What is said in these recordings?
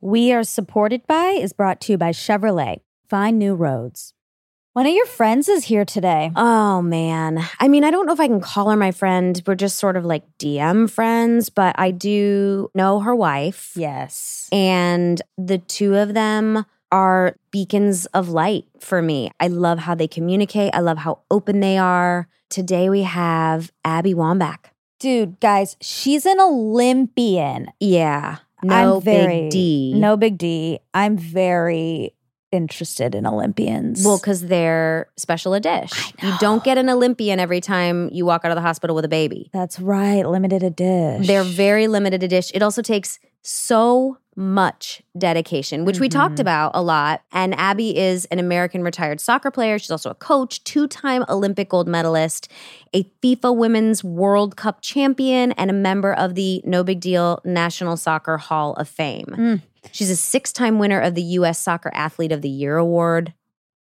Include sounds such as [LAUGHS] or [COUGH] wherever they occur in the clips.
We Are Supported By is brought to you by Chevrolet. Find new roads. One of your friends is here today. Oh man. I mean, I don't know if I can call her my friend. We're just sort of like DM friends, but I do know her wife. Yes. And the two of them are beacons of light for me. I love how they communicate, I love how open they are. Today we have Abby Wambach. Dude, guys, she's an Olympian. Yeah. No I'm very, big D. No big D. I'm very interested in Olympians. Well, because they're special a dish. You don't get an Olympian every time you walk out of the hospital with a baby. that's right. Limited a dish. They're very limited a dish. It also takes so much dedication, which we talked Mhm. about a lot. And Abby is an American retired soccer player. She's also a coach, two time Olympic gold medalist, a FIFA Women's World Cup champion, and a member of the No Big Deal National Soccer Hall of Fame. Mm. She's a six time winner of the U.S. Soccer Athlete of the Year award.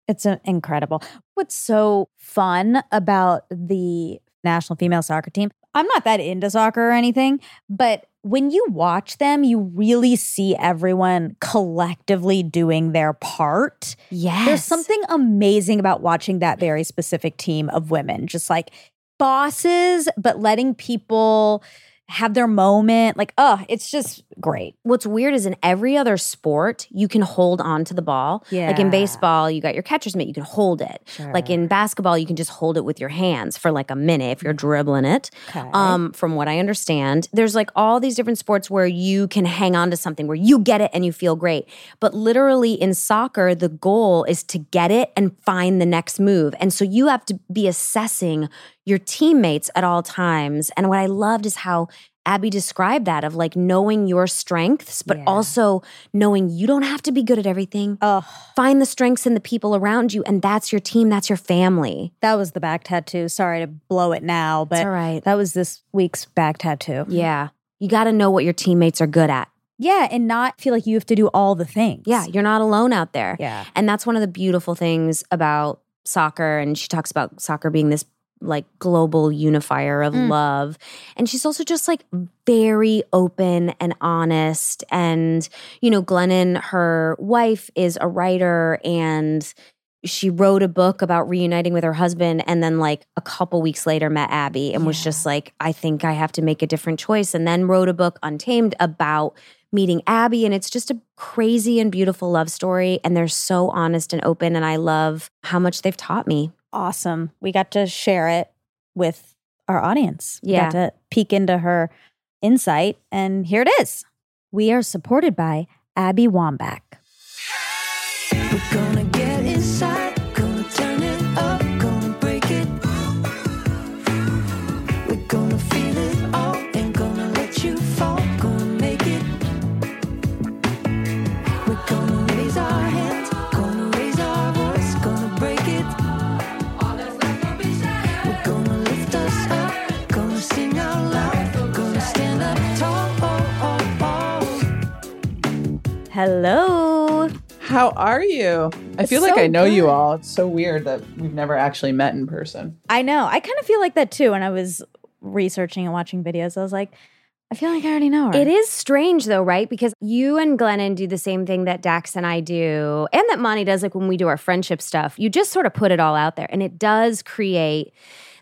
It's incredible. What's so fun about the national female soccer team? I'm not that into soccer or anything, but when you watch them, you really see everyone collectively doing their part. Yes. There's something amazing about watching that very specific team of women, just like bosses, but letting people have their moment. Like, oh, it's just great. What's weird is in every other sport, you can hold on to the ball. Yeah. Like in baseball, you got your catcher's mitt, you can hold it. Like in basketball, you can just hold it with your hands for like a minute if you're dribbling it. Okay. Um, from what I understand, there's like all these different sports where you can hang on to something where you get it and you feel great. But literally in soccer, the goal is to get it and find the next move. And so you have to be assessing your teammates at all times. And what I loved is how Abby described that of like knowing your strengths, but Yeah. also knowing you don't have to be good at everything. oh, Find the strengths in the people around you, and that's your team, that's your family. that was the back tattoo. Sorry to blow it now, but all right. that was this week's back tattoo. Yeah. You got to know what your teammates are good at. Yeah, and not feel like you have to do all the things. Yeah, you're not alone out there. Yeah. And that's one of the beautiful things about soccer. And she talks about soccer being this like global unifier of Mm. love. And she's also just like very open and honest. And, you know, Glennon, her wife, is a writer and she wrote a book about reuniting with her husband and then like a couple weeks later met Abby and was just like I think I have to make a different choice and then wrote a book Untamed about meeting Abby and it's just a crazy and beautiful love story and they're so honest and open and I love how much they've taught me. Awesome. We got to share it with our audience. We Yeah. got to peek into her insight, and here it is. We are supported by Abby Wambach. Hello. How are you? I It's feel like so I know you all. It's so weird that we've never actually met in person. I know. I kind of feel like that too when I was researching and watching videos. I was like, I feel like I already know her. It is strange though, right? Because you and Glennon do the same thing that Dax and I do, and that Monty does, like when we do our friendship stuff. You just sort of put it all out there, and it does create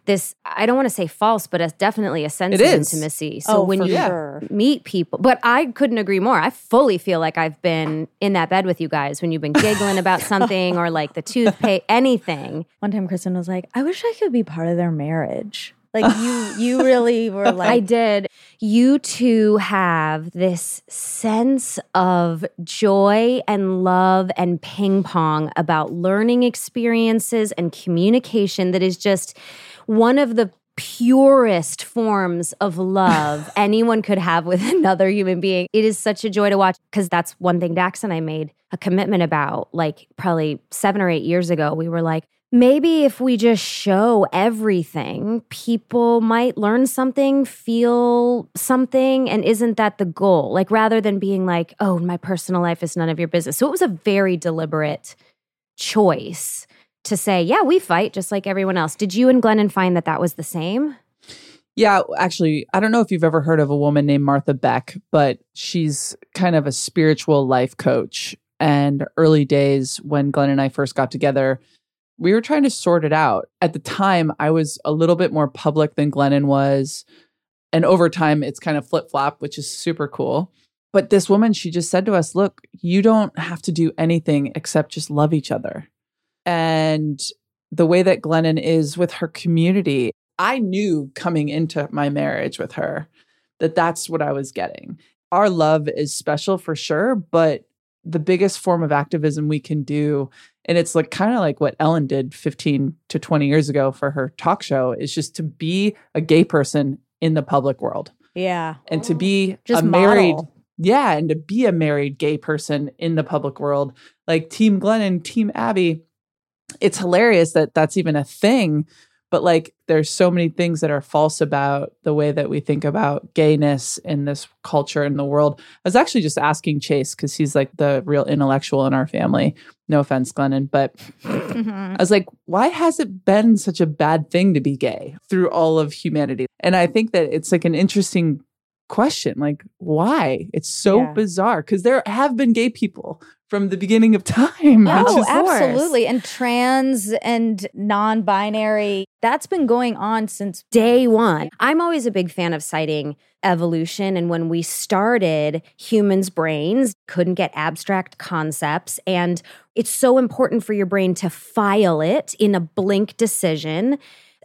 this. I don't want to say false, but it's definitely a sense It of is. intimacy. So Oh, when for you sure. meet people, but I couldn't agree more. I fully feel like I've been in that bed with you guys when you've been giggling about [LAUGHS] something or like the toothpaste, anything. One time, Kristen was like, "I wish I could be part of their marriage." Like you, [LAUGHS] you really were like, I did. You two have this sense of joy and love and ping pong about learning experiences and communication that is just one of the purest forms of love [LAUGHS] anyone could have with [LAUGHS] another human being. It is such a joy to watch because that's one thing Dax and I made a commitment about like probably seven or eight years ago. We were like, maybe if we just show everything, people might learn something, feel something, and isn't that the goal? Like rather than being like, oh, my personal life is none of your business. So it was a very deliberate choice to say, yeah, we fight just like everyone else. Did you and Glennon find that that was the same? Yeah, actually, I don't know if you've ever heard of a woman named Martha Beck, but she's kind of a spiritual life coach. And early days when Glenn and I first got together, we were trying to sort it out. At the time, I was a little bit more public than Glennon was. And over time, it's kind of flip flop, which is super cool. But this woman, she just said to us, Look, you don't have to do anything except just love each other. And the way that Glennon is with her community, I knew coming into my marriage with her that that's what I was getting. Our love is special for sure, but the biggest form of activism we can do and it's like kind of like what Ellen did 15 to 20 years ago for her talk show is just to be a gay person in the public world Yeah. and to be Just a married model. yeah and to be a married gay person in the public world like team glenn and team abby it's hilarious that that's even a thing but like there's so many things that are false about the way that we think about gayness in this culture in the world. I was actually just asking chase because he's like the real intellectual in our family. No offense glennon but mm-hmm. I was like, why has it been such a bad thing to be gay through all of humanity? And I think that it's like an interesting question. Like, why? It's so Yeah. bizarre because there have been gay people from the beginning of [LAUGHS] time. Oh, absolutely. And trans and non binary, that's been going on since day one. I'm always a big fan of citing evolution. And when we started, humans' brains couldn't get abstract concepts. And it's so important for your brain to file it in a blink decision.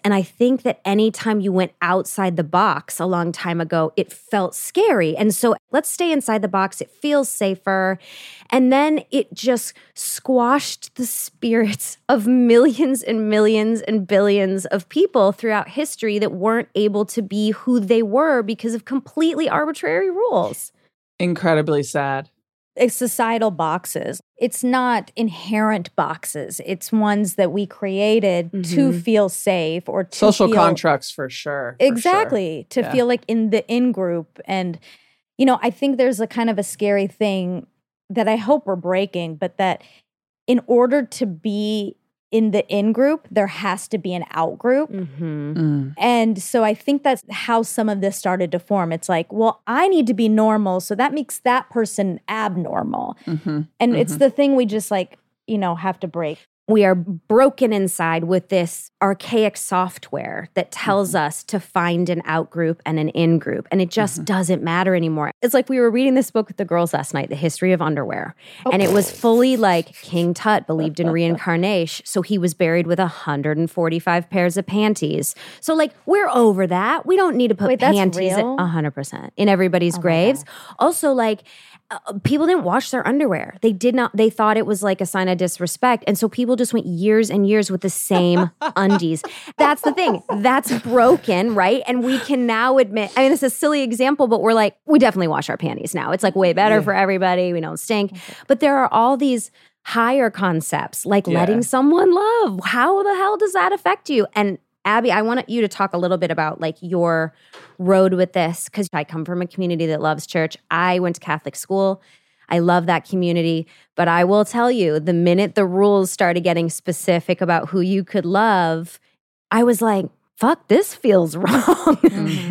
And I think that anytime you went outside the box a long time ago, it felt scary. And so let's stay inside the box. It feels safer. And then it just squashed the spirits [LAUGHS] of millions and millions and billions of people throughout history that weren't able to be who they were because of completely arbitrary rules. incredibly sad. It's societal boxes. It's not inherent boxes. It's ones that we created to Mhm. feel safe or to Social feel, contracts for sure. for sure. exactly to Yeah. feel like in the in group and you know i think there's a kind of a scary thing that i hope we're breaking but that in order to be in the in group there has to be an out group Mm-hmm. Mm. and so i think that's how some of this started to form it's like well i need to be normal so that makes that person abnormal Mhm. and it's the thing we just like you know have to break we are broken inside with this archaic software that tells us to find an out group and an in group. And it just doesn't matter anymore. It's like we were reading this book with the girls last night, The History of Underwear. And it was fully like King Tut believed in reincarnation. [LAUGHS] So he was buried with 145 pairs of panties. So, like, we're over that. We don't need to put Wait, panties at 100% in everybody's graves. Also, like, uh, uh, people didn't wash their underwear. They did not. They thought it was like a sign of disrespect, and so people just went years and years with the same [LAUGHS] undies. That's the thing. That's broken, right? And we can now admit. I mean, it's a silly example, but we're like, we definitely wash our panties now. It's like way better for everybody. We don't stink. Mm-hmm. But there are all these higher concepts like Yeah. letting someone love. How the hell does that affect you? And Abby, I want you to talk a little bit about like your road with this because I come from a community that loves church. I went to Catholic school. I love that community. But I will tell you, the minute the rules started getting specific about who you could love, I was like, fuck, this feels [LAUGHS] wrong.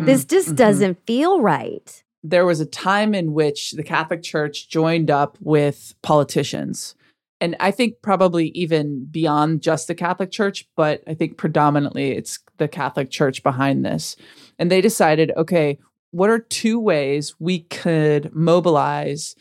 this just mhm. doesn't feel right. there was a time in which the Catholic Church joined up with politicians. And I think probably even beyond just the Catholic Church, but I think predominantly it's the Catholic Church behind this. And they decided okay, what are two ways we could mobilize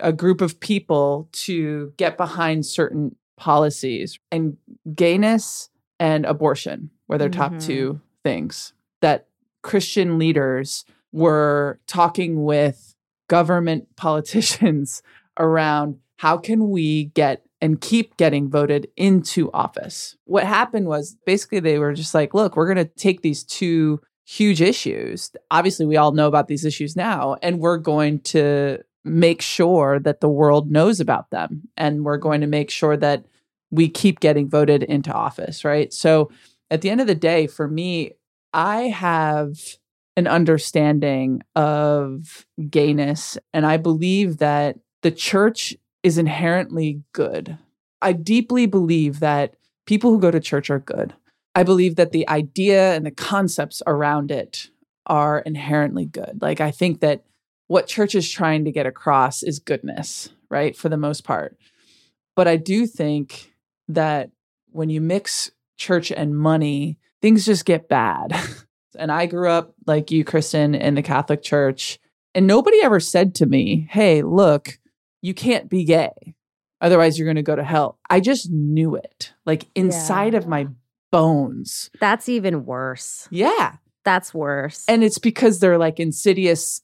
a group of people to get behind certain policies? And gayness and abortion were their top Mhm. two things that Christian leaders were talking with government [LAUGHS] politicians around how can we get and keep getting voted into office. What happened was basically they were just like, look, we're going to take these two huge issues. Obviously, we all know about these issues now, and we're going to make sure that the world knows about them. And we're going to make sure that we keep getting voted into office, right? So at the end of the day, for me, I have an understanding of gayness, and I believe that the church is inherently good. I deeply believe that people who go to church are good. I believe that the idea and the concepts around it are inherently good. Like I think that what church is trying to get across is goodness, right? For the most part. But I do think that when you mix church and money, things just get bad. [LAUGHS] and I grew up like you, Kristen, in the Catholic Church. And nobody ever said to me, hey, look, you can't be gay. Otherwise, you're going to go to hell. I just knew it, like inside of my bones. That's even worse. Yeah. That's worse. And it's because they're like insidious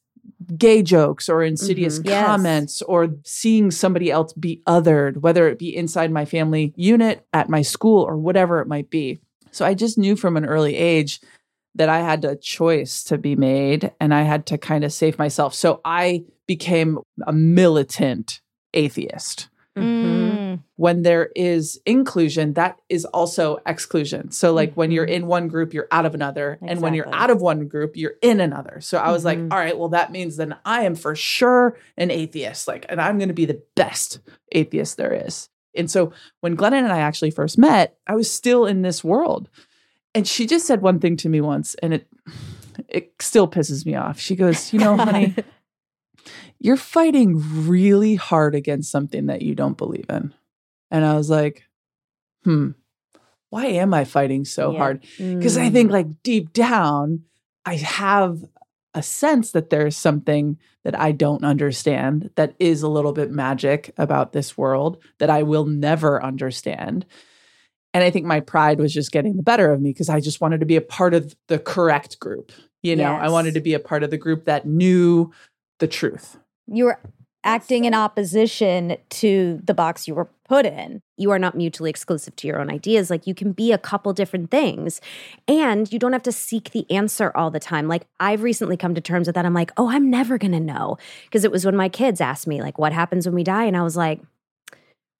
gay jokes or insidious Mhm. Yes. comments or seeing somebody else be othered, whether it be inside my family unit, at my school, or whatever it might be. So I just knew from an early age that I had a choice to be made and I had to kind of save myself. So I became a militant atheist Mhm. when there is inclusion, that is also exclusion. So, like when you're in one group, you're out of another. And when you're out of one group, you're in another. So, I was like, Mhm. all right, well, that means then I am for sure an atheist. Like, and I'm going to be the best atheist there is. And so, when Glennon and I actually first met, I was still in this world. And she just said one thing to me once, and it, it still pisses me off. She goes, You know, honey, [LAUGHS] you're fighting really hard against something that you don't believe in. And I was like, hmm, why am I fighting so Yeah. hard? Because I think, like, deep down, I have a sense that there's something that I don't understand that is a little bit magic about this world that I will never understand. And I think my pride was just getting the better of me because I just wanted to be a part of the correct group. You know, I wanted to be a part of the group that knew the truth. You were acting in opposition to the box you were put in. you are not mutually exclusive to your own ideas. Like you can be a couple different things and you don't have to seek the answer all the time. Like I've recently come to terms with that. I'm like, oh, I'm never going to know. Because it was when my kids asked me, like, what happens when we die? And I was like,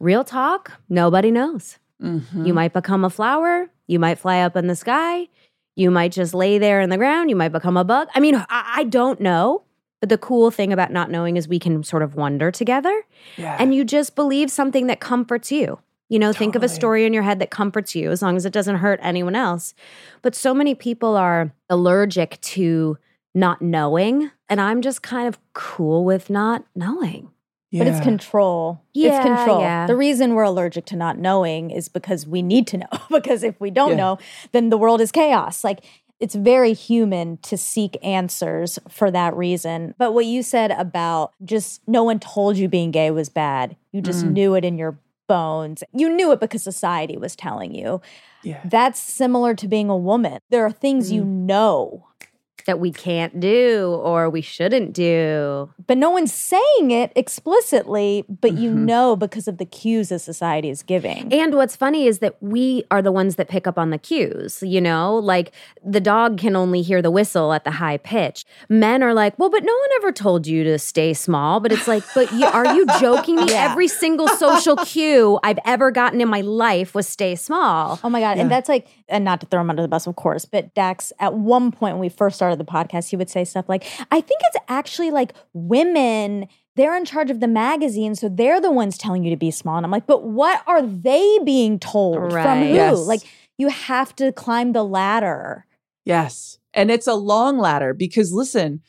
real talk, nobody knows. Mhm. You might become a flower, you might fly up in the sky, you might just lay there in the ground, you might become a bug. I mean, I, I don't know. But the cool thing about not knowing is we can sort of wonder together yeah. and you just believe something that comforts you. You know, think of a story in your head that comforts you as long as it doesn't hurt anyone else. But so many people are allergic to not knowing. And I'm just kind of cool with not knowing. But it's control. Yeah, it's control. yeah. The reason we're allergic to not knowing is because we need to know. [LAUGHS] because if we don't Yeah. know, then the world is chaos. Like it's very human to seek answers for that reason. But what you said about just no one told you being gay was bad. You just Mm. knew it in your bones. You knew it because society was telling you. yeah. That's similar to being a woman. There are things you know, That we can't do or we shouldn't do. but no one's saying it explicitly, but you Mhm. know because of the cues that society is giving. And what's funny is that we are the ones that pick up on the cues, you know? Like the dog can only hear the whistle at the high pitch. Men are like, well, but no one ever told you to stay small. But it's like, but you, are you [LAUGHS] joking me? Yeah. Every single social cue I've ever gotten in my life was stay small. Oh my God. Yeah. And that's like, and not to throw him under the bus, of course, but Dax, at one point when we first started the podcast, he would say stuff like, I think it's actually like women, they're in charge of the magazine. So they're the ones telling you to be small. And I'm like, but what are they being told from Right. who? Yes. Like, you have to climb the ladder. Yes. And it's a long ladder because listen,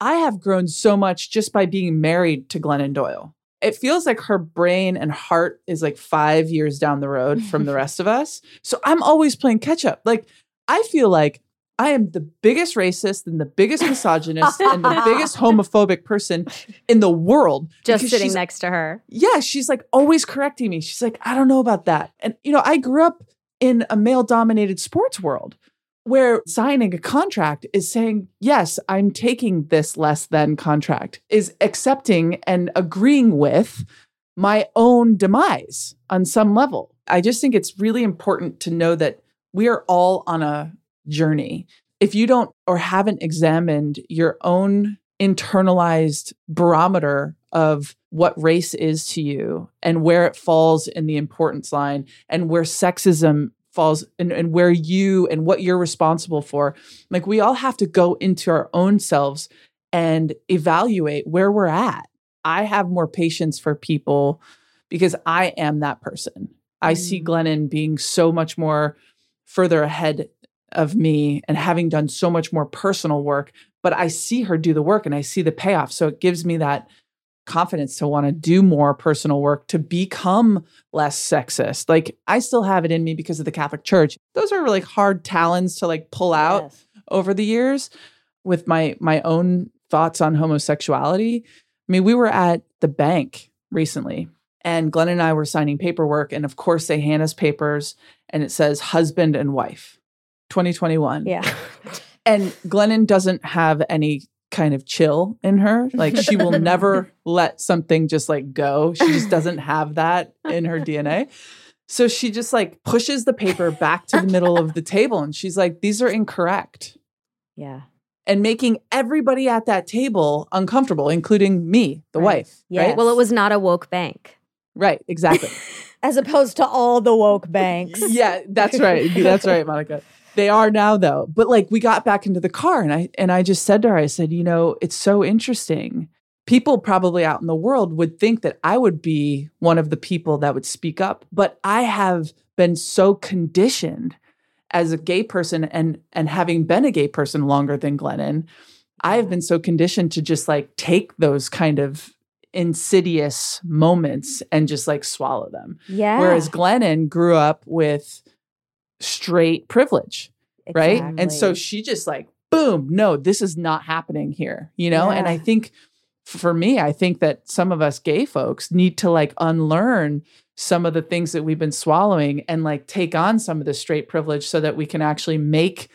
I have grown so much just by being married to Glennon Doyle. It feels like her brain and heart is like five years down the road from the [LAUGHS] rest of us. So I'm always playing catch up. Like, I feel like I am the biggest racist and the biggest misogynist and the [LAUGHS] biggest homophobic person in the world. Just sitting next to her. yeah, she's like always correcting me. She's like, I don't know about that. And, you know, I grew up in a male dominated sports world where signing a contract is saying, yes, I'm taking this less than contract, is accepting and agreeing with my own demise on some level. I just think it's really important to know that we are all on a journey. If you don't or haven't examined your own internalized barometer of what race is to you and where it falls in the importance line and where sexism falls and, and where you and what you're responsible for. Like we all have to go into our own selves and evaluate where we're at. I have more patience for people because I am that person. I see Mm. Glennon being so much more further ahead of me and having done so much more personal work, but I see her do the work and I see the payoff. So it gives me that confidence to want to do more personal work to become less sexist. Like I still have it in me because of the Catholic Church. Those are really hard talons to like pull out Yes. over the years with my my own thoughts on homosexuality. I mean, we were at the bank recently and Glenn and I were signing paperwork and of course they hand us papers and it says husband and wife 2021. Yeah. And Glennon doesn't have any kind of chill in her. Like she will [LAUGHS] never let something just like go. She just doesn't have that in her DNA. So she just like pushes the paper back to the middle of the table and she's like, these are incorrect. Yeah. And making everybody at that table uncomfortable, including me, the Right. wife. Yes. Right? Well, it was not a woke bank. Right, exactly. [LAUGHS] As opposed to all the woke banks. yeah, that's right. That's right, Monica. They are now though. But like we got back into the car and I and I just said to her, I said, you know, it's so interesting. People probably out in the world would think that I would be one of the people that would speak up, but I have been so conditioned as a gay person and and having been a gay person longer than Glennon, I have been so conditioned to just like take those kind of insidious moments and just like swallow them. Yeah. Whereas Glennon grew up with straight privilege, right? And so she just like, boom, no, this is not happening here, you know? And I think for me, I think that some of us gay folks need to like unlearn some of the things that we've been swallowing and like take on some of the straight privilege so that we can actually make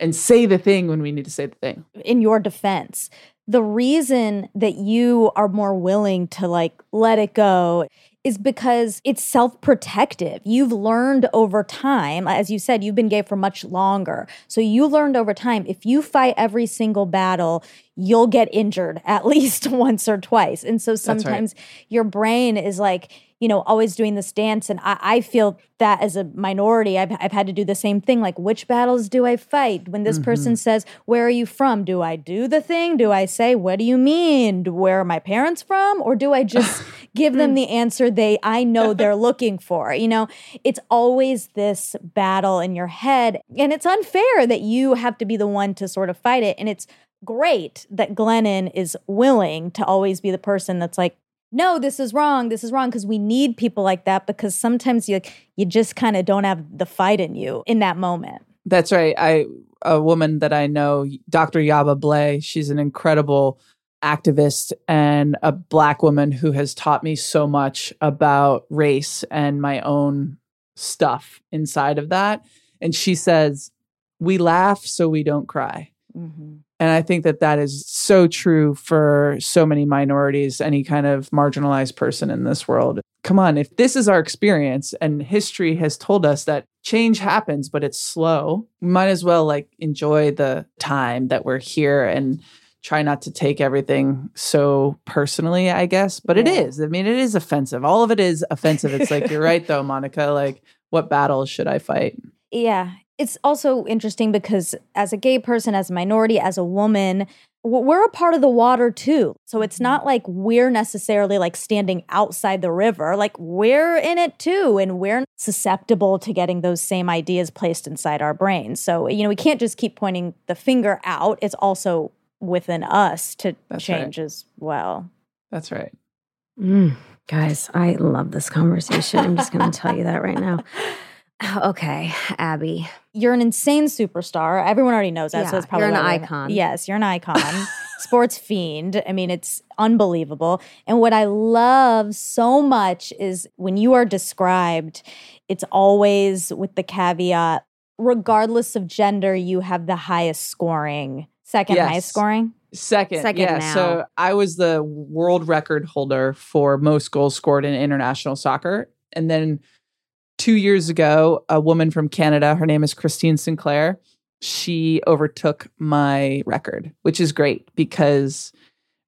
and say the thing when we need to say the thing. in your defense, the reason that you are more willing to like let it go is because it's self protective. You've learned over time, as you said, you've been gay for much longer. So you learned over time if you fight every single battle, you'll get injured at [LAUGHS] least once or twice. And so right. sometimes your brain is like, you know, always doing this dance. And I, I feel that as a minority, I've, I've had to do the same thing. Like, which battles do I fight? When this mm-hmm. person says, Where are you from? Do I do the thing? Do I say, What do you mean? Where are my parents from? Or do I just [LAUGHS] give them hmm. the answer they I know [LAUGHS] they're looking for? You know, it's always this battle in your head. And it's unfair that you have to be the one to sort of fight it. And it's great that Glennon is willing to always be the person that's like, no, this is wrong. This is wrong because we need people like that because sometimes you you just kind of don't have the fight in you in that moment. That's right. I a woman that I know, Dr. Yaba Blay, she's an incredible activist and a black woman who has taught me so much about race and my own stuff inside of that. And she says, "We laugh so we don't cry." Mm-hmm. And I think that that is so true for so many minorities, any kind of marginalized person in this world. Come on, if this is our experience and history has told us that change happens, but it's slow, we might as well like enjoy the time that we're here and try not to take everything so personally, I guess. But it Yeah. is. I mean, it is offensive. All of it is offensive. It's like, you're right, though, Monica. Like, what battles should I fight? Yeah. It's also interesting because as a gay person, as a minority, as a woman, we're a part of the water too. So it's not like we're necessarily like standing outside the river. Like we're in it too. And we're susceptible to getting those same ideas placed inside our brains. So, you know, we can't just keep pointing the finger out. It's also within us to That's right. change as well. That's right. Mm, guys, I love this conversation. I'm just going to tell you that right now. [LAUGHS] [SIGHS] Okay, Abby. You're an insane superstar. Everyone already knows that. so it's probably you're an why we're- icon. Yes, you're an icon. [LAUGHS] Sports fiend. I mean, it's unbelievable. And what I love so much is when you are described, it's always with the caveat regardless of gender, you have the highest scoring, second Yes. highest scoring. Second, Second yeah. now. So I was the world record holder for most goals scored in international soccer. And then two years ago, a woman from Canada, her name is Christine Sinclair, she overtook my record, which is great because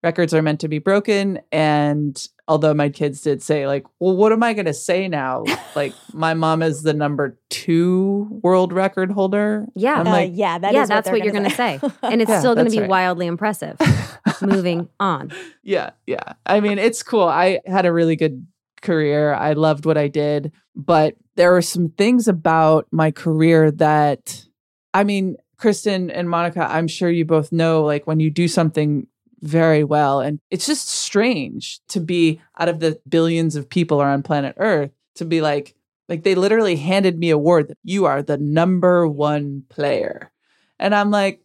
records are meant to be broken. And although my kids did say, like, well, what am I going to say now? [LAUGHS] like, my mom is the number two world record holder. Yeah. I'm Uh, like, yeah, that yeah, is that's they're what you're gonna say. [LAUGHS] And it's Yeah, still going to be right. wildly impressive. [LAUGHS] Moving on. Yeah, yeah. I mean, it's cool. I had a really good career. I loved what I did, but there were some things about my career that I mean, Kristen and Monica, I'm sure you both know like when you do something very well and it's just strange to be out of the billions of people are on planet Earth to be like like they literally handed me a award that you are the number 1 player. And I'm like,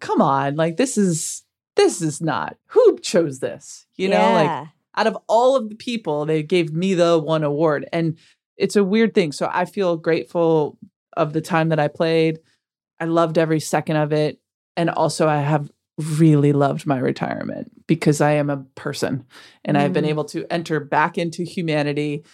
come on, like this is this is not who chose this? You know, like. Out of all of the people, they gave me the one award. And it's a weird thing. So I feel grateful of the time that I played. I loved every second of it. And also, I have really loved my retirement because I am a person and I've been Mm. able to enter back into humanity.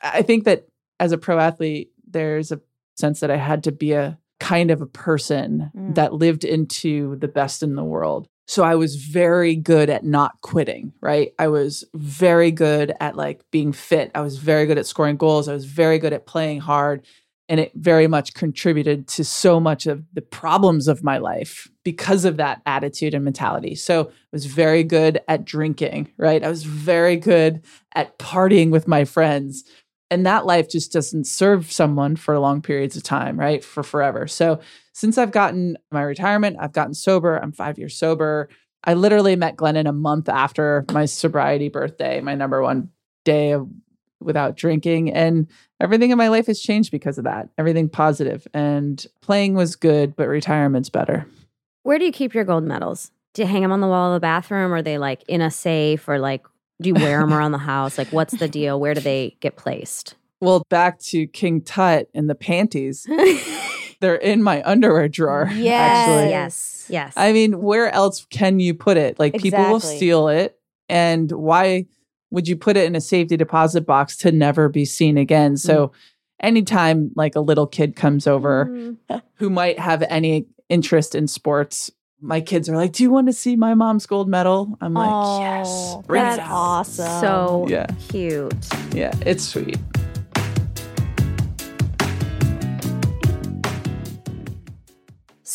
I think that as a pro athlete, there's a sense that I had to be a kind of a person Mm. that lived into the best in the world. So I was very good at not quitting, right? I was very good at like being fit. I was very good at scoring goals. I was very good at playing hard. And it very much contributed to so much of the problems of my life because of that attitude and mentality. So I was very good at drinking, right? I was very good at partying with my friends. And that life just doesn't serve someone for long periods of time, right? For forever. So since I've gotten my retirement, I've gotten sober. I'm five years sober. I literally met Glennon a month after my sobriety birthday, my number one day of without drinking. And everything in my life has changed because of that. Everything positive. And playing was good, but retirement's better. Where do you keep your gold medals? Do you hang them on the wall of the bathroom? Or are they like in a safe? Or like, do you wear them around the house? Like, what's the deal? Where do they get placed? Well, back to King Tut and the panties. [LAUGHS] They're in my underwear drawer. Yes. Actually. yes. Yes. I mean, where else can you put it? Like people will steal it. And why would you put it in a safety deposit box to never be seen again? So anytime like a little kid comes over Mm. [LAUGHS] who might have any interest in sports, my kids are like, Do you want to see my mom's gold medal? I'm like, Yes. Oh, Bring that's awesome. So Yeah. cute. Yeah, it's sweet.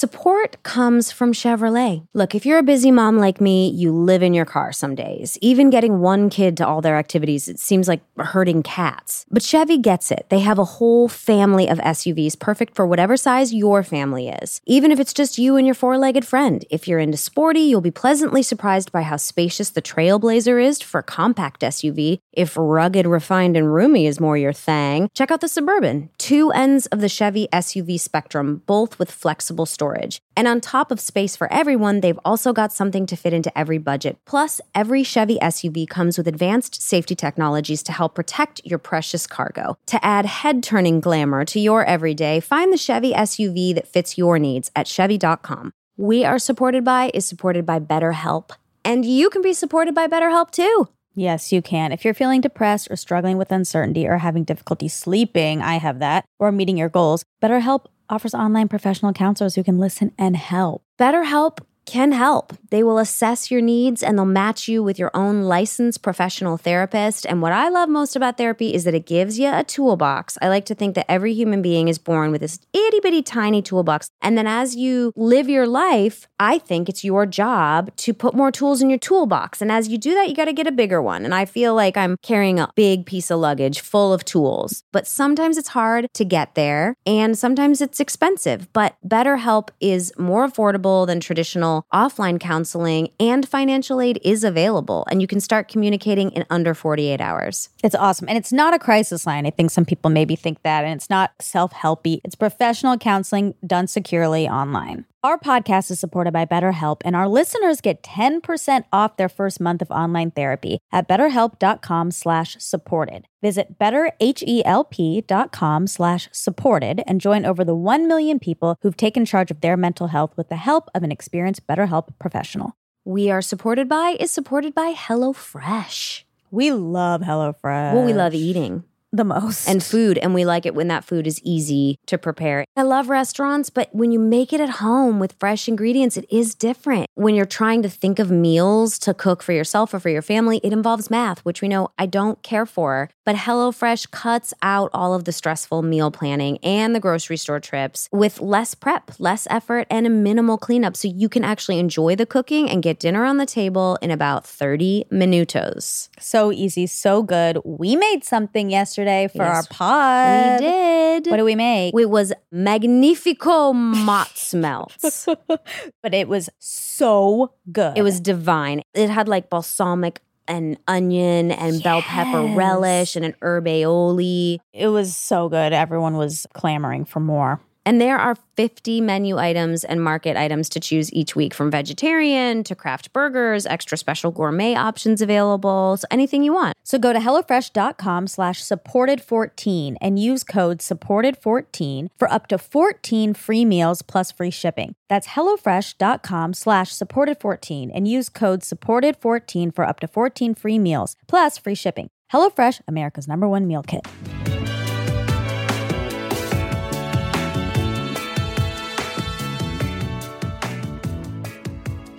Support comes from Chevrolet. Look, if you're a busy mom like me, you live in your car some days. Even getting one kid to all their activities, it seems like herding cats. But Chevy gets it. They have a whole family of SUVs perfect for whatever size your family is. Even if it's just you and your four legged friend. If you're into sporty, you'll be pleasantly surprised by how spacious the Trailblazer is for a compact SUV. If rugged, refined, and roomy is more your thing, check out the Suburban. Two ends of the Chevy SUV spectrum, both with flexible storage. And on top of space for everyone, they've also got something to fit into every budget. Plus, every Chevy SUV comes with advanced safety technologies to help protect your precious cargo. To add head turning glamour to your everyday, find the Chevy SUV that fits your needs at Chevy.com. We Are Supported By is supported by BetterHelp. And you can be supported by BetterHelp too. Yes, you can. If you're feeling depressed or struggling with uncertainty or having difficulty sleeping, I have that, or meeting your goals, BetterHelp offers online professional counselors who can listen and help. BetterHelp can help. They will assess your needs and they'll match you with your own licensed professional therapist. And what I love most about therapy is that it gives you a toolbox. I like to think that every human being is born with this itty bitty tiny toolbox. And then as you live your life, I think it's your job to put more tools in your toolbox. And as you do that, you got to get a bigger one. And I feel like I'm carrying a big piece of luggage full of tools. But sometimes it's hard to get there and sometimes it's expensive. But BetterHelp is more affordable than traditional offline counseling and financial aid is available. And you can start communicating in under 48 hours. It's awesome. And it's not a crisis line. I think some people maybe think that. And it's not self helpy, it's professional counseling done securely online. Our podcast is supported by BetterHelp, and our listeners get 10% off their first month of online therapy at betterhelp.com slash supported. Visit betterhelp.com slash supported and join over the 1 million people who've taken charge of their mental health with the help of an experienced BetterHelp professional. We are supported by is supported by HelloFresh. We love HelloFresh. Well, we love eating. The most. and food and we like it when that food is easy to prepare. I love restaurants, but when you make it at home with fresh ingredients, it is different. When you're trying to think of meals to cook for yourself or for your family, it involves math, which we know I don't care for. But HelloFresh cuts out all of the stressful meal planning and the grocery store trips with less prep, less effort, and a minimal cleanup so you can actually enjoy the cooking and get dinner on the table in about 30 minutos. So easy, so good. We made something yesterday yesterday for Yes. our pod. we did. What do we make? it was magnifico mozz melts. [LAUGHS] but it was so good. It was divine. It had like balsamic and onion and bell pepper relish and an herb aioli. it was so good. Everyone was clamoring for more. And there are 50 menu items and market items to choose each week from vegetarian to craft burgers, extra special gourmet options available. So anything you want. So go to HelloFresh.com slash supported14 and use code supported14 for up to 14 free meals plus free shipping. That's HelloFresh.com slash supported14 and use code supported14 for up to 14 free meals plus free shipping. HelloFresh, America's number one meal kit.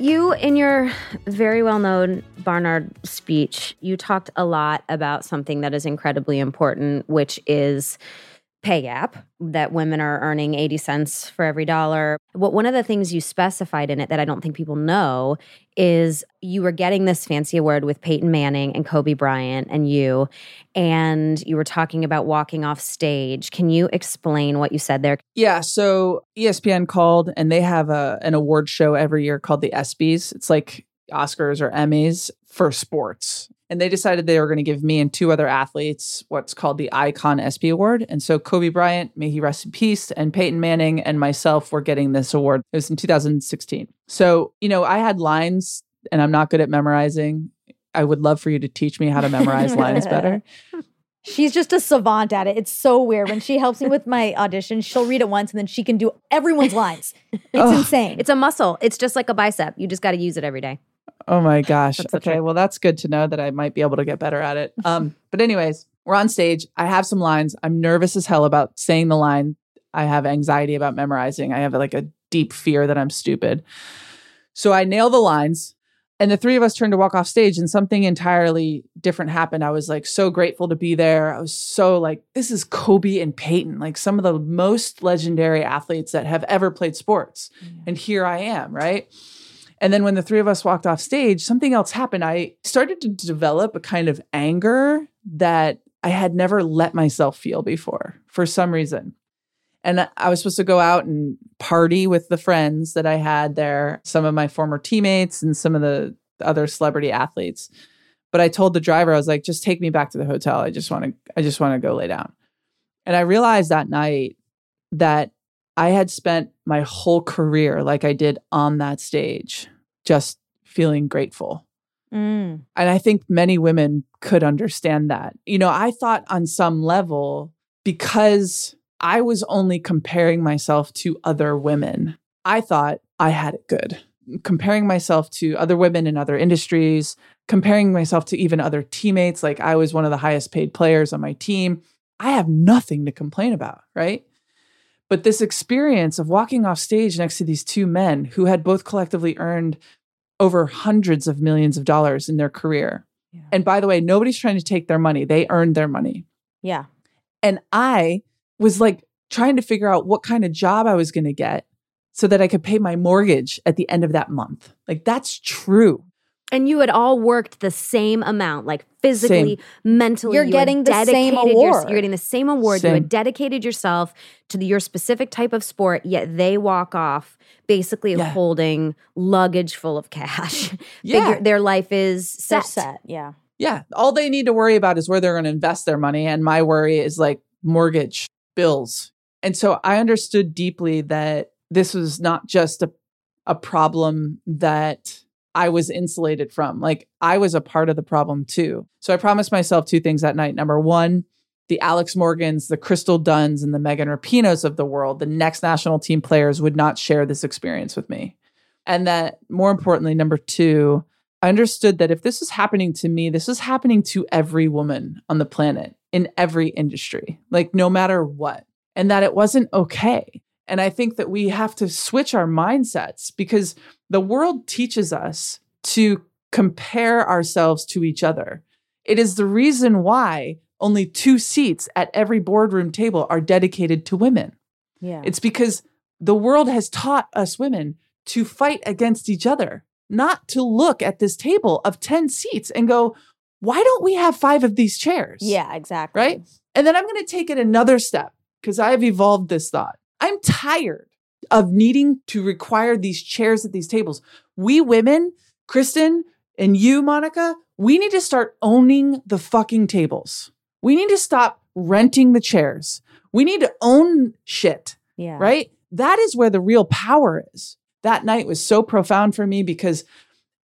You, in your very well known Barnard speech, you talked a lot about something that is incredibly important, which is pay gap that women are earning 80 cents for every dollar. What one of the things you specified in it that I don't think people know is you were getting this fancy award with Peyton Manning and Kobe Bryant and you and you were talking about walking off stage. Can you explain what you said there? Yeah, so ESPN called and they have a an award show every year called the ESPYs. It's like Oscars or Emmys for sports. And they decided they were going to give me and two other athletes what's called the Icon ESPY Award. And so Kobe Bryant, may he rest in peace, and Peyton Manning and myself were getting this award. It was in 2016. So, you know, I had lines and I'm not good at memorizing. I would love for you to teach me how to memorize lines better. [LAUGHS] She's just a savant at it. It's so weird. When she helps me with my audition, she'll read it once and then she can do everyone's lines. It's [LAUGHS] Ugh. insane. It's a muscle. It's just like a bicep. You just got to use it every day. Oh my gosh. Okay. Well, that's good to know that I might be able to get better at it. Um, [LAUGHS] but anyways, we're on stage. I have some lines. I'm nervous as hell about saying the line. I have anxiety about memorizing. I have like a deep fear that I'm stupid. So I nail the lines. And the three of us turned to walk off stage and something entirely different happened. I was like so grateful to be there. I was so like, this is Kobe and Peyton, like some of the most legendary athletes that have ever played sports. And here I am, right? And then when the three of us walked off stage, something else happened. I started to develop a kind of anger that I had never let myself feel before for some reason. And I was supposed to go out and party with the friends that I had there, some of my former teammates and some of the other celebrity athletes. But I told the driver, I was like, just take me back to the hotel. I just want to, I just want to go lay down. And I realized that night that I had spent my whole career like I did on that stage, just feeling grateful. Mm. And I think many women could understand that. You know, I thought on some level, because I was only comparing myself to other women, I thought I had it good. Comparing myself to other women in other industries, comparing myself to even other teammates, like I was one of the highest paid players on my team, I have nothing to complain about, right? But this experience of walking off stage next to these two men who had both collectively earned over hundreds of millions of dollars in their career. Yeah. And by the way, nobody's trying to take their money. They earned their money. Yeah. And I was like trying to figure out what kind of job I was going to get so that I could pay my mortgage at the end of that month. Like that's true. And you had all worked the same amount, like physically, mentally. You're You getting the same dedicated your- award. you're getting the same award. You had dedicated yourself to the, your specific type of sport, yet they walk off basically Yeah. holding luggage full of cash. [LAUGHS] Yeah. Figure, their life is set. set. Yeah. Yeah. All they need to worry about is where they're going to invest their money. And my worry is like mortgage, bills. And so I understood deeply that this was not just a, a problem that I was insulated from. Like I was a part of the problem too. So I promised myself two things that night. Number one, the Alex Morgans, the Crystal Dunns, and the Megan Rapinoes of the world, the next national team players would not share this experience with me. And that more importantly, number two, I understood that if this is happening to me, this is happening to every woman on the planet in every industry, like no matter what, and that it wasn't okay. And I think that we have to switch our mindsets because the world teaches us to compare ourselves to each other. It is the reason why only two seats at every boardroom table are dedicated to women. Yeah. It's because the world has taught us women to fight against each other, not to look at this table of 10 seats and go, why don't we have five of these chairs? Yeah, exactly. Right. And then I'm going to take it another step because I've evolved this thought. I'm tired of needing to require these chairs at these tables. We women, Kristen and you, Monica, we need to start owning the fucking tables. We need to stop renting the chairs. We need to own shit, Yeah. right? That is where the real power is. That night was so profound for me because,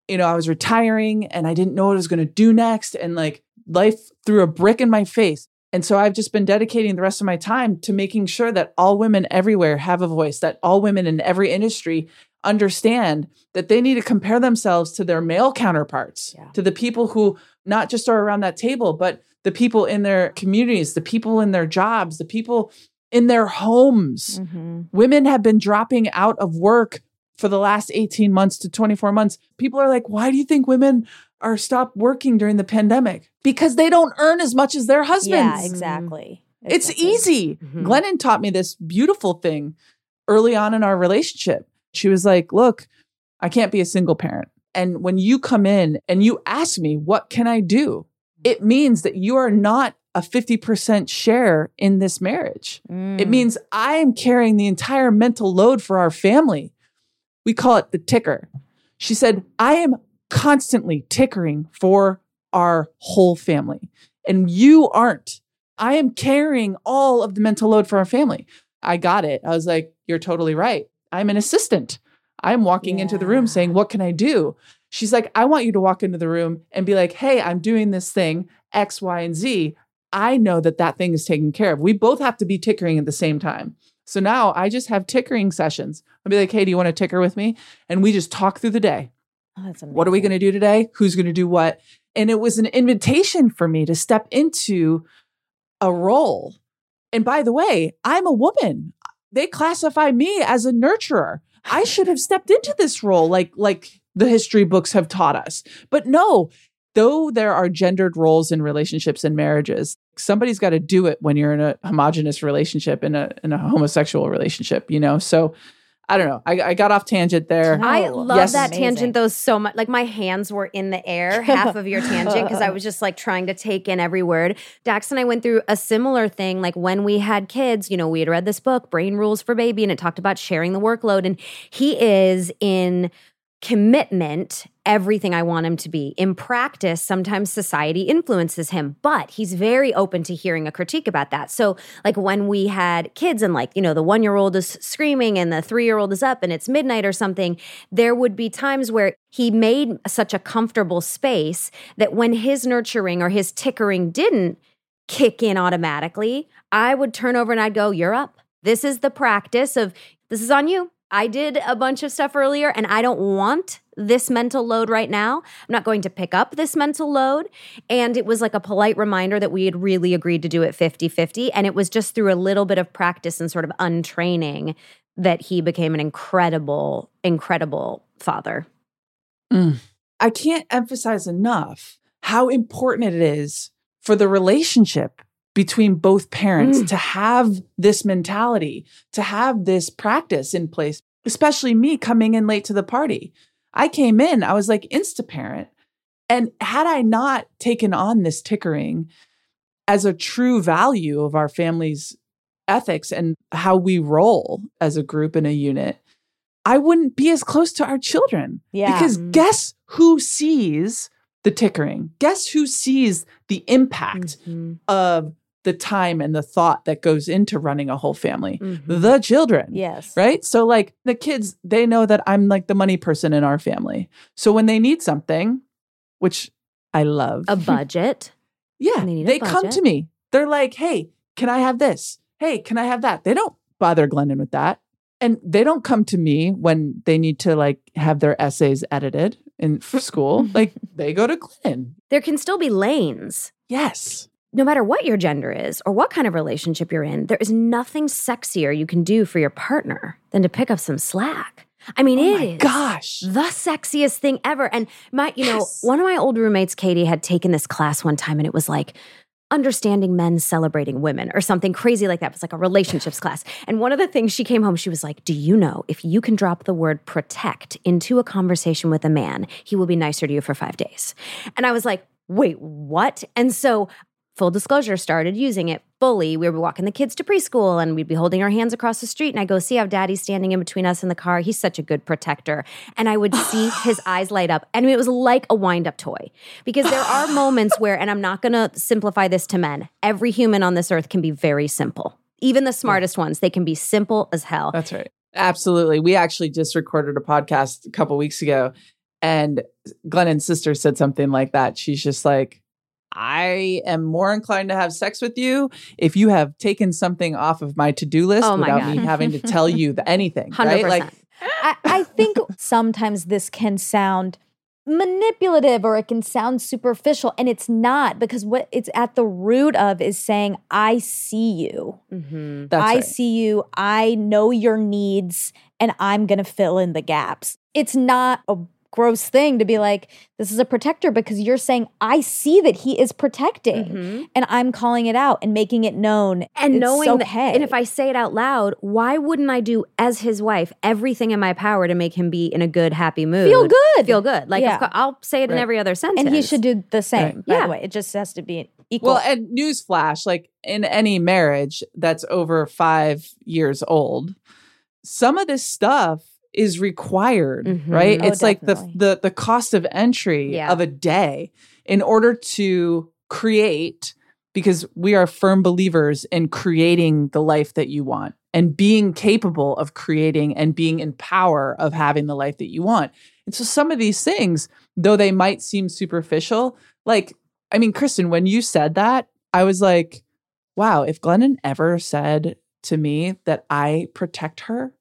you know, I was retiring and I didn't know what I was going to do next. And like life threw a brick in my face. And so I've just been dedicating the rest of my time to making sure that all women everywhere have a voice, that all women in every industry understand that they need to compare themselves to their male counterparts, Yeah. to the people who not just are around that table, but the people in their communities, the people in their jobs, the people in their homes. Mhm. Women have been dropping out of work for the last 18 months to 24 months. People are like, why do you think women are stopped working during the pandemic? Because they don't earn as much as their husbands. Yeah, exactly. It's Exactly. easy. Mhm. Glennon taught me this beautiful thing early on in our relationship. She was like, Look, I can't be a single parent. And when you come in and you ask me, What can I do? It means that you are not a 50% share in this marriage. It Mm. means I am carrying the entire mental load for our family. We call it the ticker. She said, I am constantly tickering for our whole family, and you aren't. I am carrying all of the mental load for our family. I got it. I was like, You're totally right. I'm an assistant. I'm walking into the room Yeah. saying, What can I do? She's like, I want you to walk into the room and be like, Hey, I'm doing this thing, X, Y, and Z. I know that that thing is taken care of. We both have to be tickering at the same time. So now I just have tickering sessions. I'll be like, Hey, do you want to ticker with me? And we just talk through the day. Oh, What are we going to do today? Who's going to do what? And it was an invitation for me to step into a role. And by the way, I'm a woman. They classify me as a nurturer. I should have stepped into this role like like the history books have taught us. But no, though there are gendered roles in relationships and marriages, somebody's got to do it when you're in a homogenous relationship in a in a homosexual relationship, you know? So I don't know. I, I got off tangent there. I Oh, love yes. that Amazing. tangent though so much. Like my hands were in the air [LAUGHS] half of your tangent because I was just like trying to take in every word. Dax and I went through a similar thing. Like when we had kids, you know, we had read this book, Brain Rules for Baby, and it talked about sharing the workload. And he is in commitment everything I want him to be. In practice, sometimes society influences him, but he's very open to hearing a critique about that. So, like when we had kids and like, you know, the 1-year-old is screaming and the 3-year-old is up and it's midnight or something, there would be times where he made such a comfortable space that when his nurturing or his tickering didn't kick in automatically, I would turn over and I'd go, "You're up. This is the practice of this is on you. I did a bunch of stuff earlier and I don't want this mental load right now. I'm not going to pick up this mental load. And it was like a polite reminder that we had really agreed to do it 50 50. And it was just through a little bit of practice and sort of untraining that he became an incredible, incredible father. Mm. I can't emphasize enough how important it is for the relationship between both parents Mm. to have this mentality, to have this practice in place, especially me coming in late to the party. I came in, I was like insta parent. And had I not taken on this tickering as a true value of our family's ethics and how we roll as a group in a unit, I wouldn't be as close to our children. Yeah. Because Mm. guess who sees the tickering? Guess who sees the impact Mhm. of the time and the thought that goes into running a whole family? Mhm. The children. Yes. Right. So, like the kids, they know that I'm like the money person in our family. So, when they need something, which I love, A budget. [LAUGHS] yeah, they they come to me. They're like, hey, can I have this? Hey, can I have that? They don't bother Glennon with that. And they don't come to me when they need to like have their essays edited in for school. [LAUGHS] like they go to Glennon. There can still be lanes. Yes. No matter what your gender is or what kind of relationship you're in, there is nothing sexier you can do for your partner than to pick up some slack. I mean, Oh it is gosh. the sexiest thing ever. And my, you know, Yes. one of my old roommates, Katie, had taken this class one time and it was like, understanding men celebrating women or something crazy like that. It was like a relationships class. And one of the things she came home, she was like, Do you know if you can drop the word protect into a conversation with a man, he will be nicer to you for five days? And I was like, wait, what? And so, full disclosure, started using it fully. We were walking the kids to preschool and we'd be holding our hands across the street. And I go, see how daddy's standing in between us in the car? He's such a good protector. And I would see [SIGHS] his eyes light up. And it was like a wind up toy because there are [SIGHS] moments where, and I'm not going to simplify this to men, every human on this earth can be very simple. Even the smartest ones, they can be simple as hell. That's right. Absolutely. We actually just recorded a podcast a couple weeks ago, and Glennon's sister said something like that. She's just like, I am more inclined to have sex with you if you have taken something off of my to do list Oh my without me having to tell you the, [LAUGHS] anything. 100%. Right? Like, I, I think sometimes this can sound manipulative or it can sound superficial and it's not because what it's at the root of is saying i see you hmm that's i right. see you i know your needs and i'm going to fill in the gaps it's not a gross thing to be like this is a protector because you're saying i see that he is protecting Mhm. and i'm calling it out and making it known and It's knowing okay. that, and if I say it out loud, why wouldn't I do as his wife everything in my power to make him be in a good, happy mood? feel good feel good. Like Yeah. course, I'll say it in every other sentence, and he should do the same Right. by Yeah. the way it just has to be equal Well, and newsflash, like in any marriage that's over five years old, some of this stuff is required, Mhm. right? Oh, it's like the the the cost of entry Yeah. of a day in order to create because we are firm believers in creating the life that you want and being capable of creating and being in power of having the life that you want. And so some of these things, though they might seem superficial, like I mean, Kristen, when you said that, I was like, wow, if Glennon ever said to me that I protect her,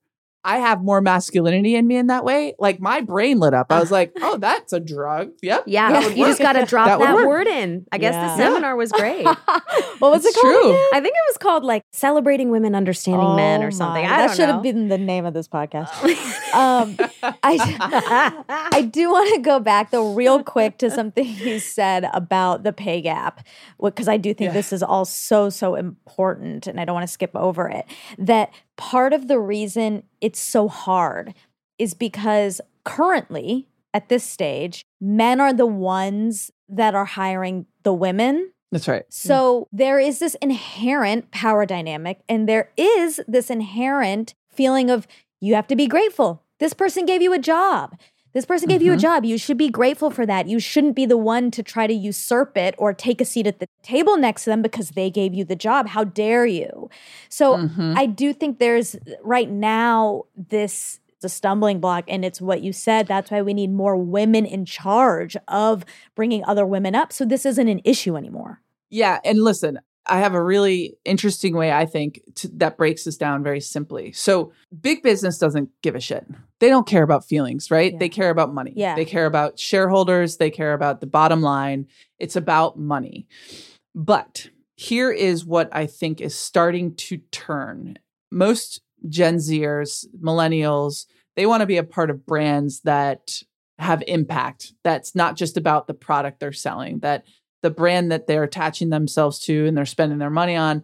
I have more masculinity in me in that way. Like my brain lit up. I was like, oh, that's a drug. [LAUGHS] Yep. Yeah, you just got to drop That that, word in. I guess Yeah. the Yeah. seminar was great. [LAUGHS] what was It's it called true. again? I think it was called like celebrating women understanding men or Oh something. I that should know. have been the name of this podcast. [LAUGHS] um, I, I do want to go back though, real quick, to something you said about the pay gap, because I do think Yeah. this is all so, so important, and I don't want to skip over it. That part of the reason it's so hard is because currently, at this stage, men are the ones that are hiring the women That's right. so there is this inherent power dynamic, and there is this inherent feeling of you have to be grateful. This person gave you a job. This person gave you a Mhm. job. You should be grateful for that. You shouldn't be the one to try to usurp it or take a seat at the table next to them because they gave you the job. How dare you? So Mhm. I do think there's right now this is a stumbling block and it's what you said that's why we need more women in charge of bringing other women up so this isn't an issue anymore Yeah, and listen, I have a really interesting way I think to, that breaks this down very simply. So, big business doesn't give a shit. They don't care about feelings, right? Yeah. They care about money. Yeah. They care about shareholders, they care about the bottom line. It's about money. But here is what I think is starting to turn. Most Gen Zers, millennials, they want to be a part of brands that have impact. That's not just about the product they're selling, that the brand that they're attaching themselves to and they're spending their money on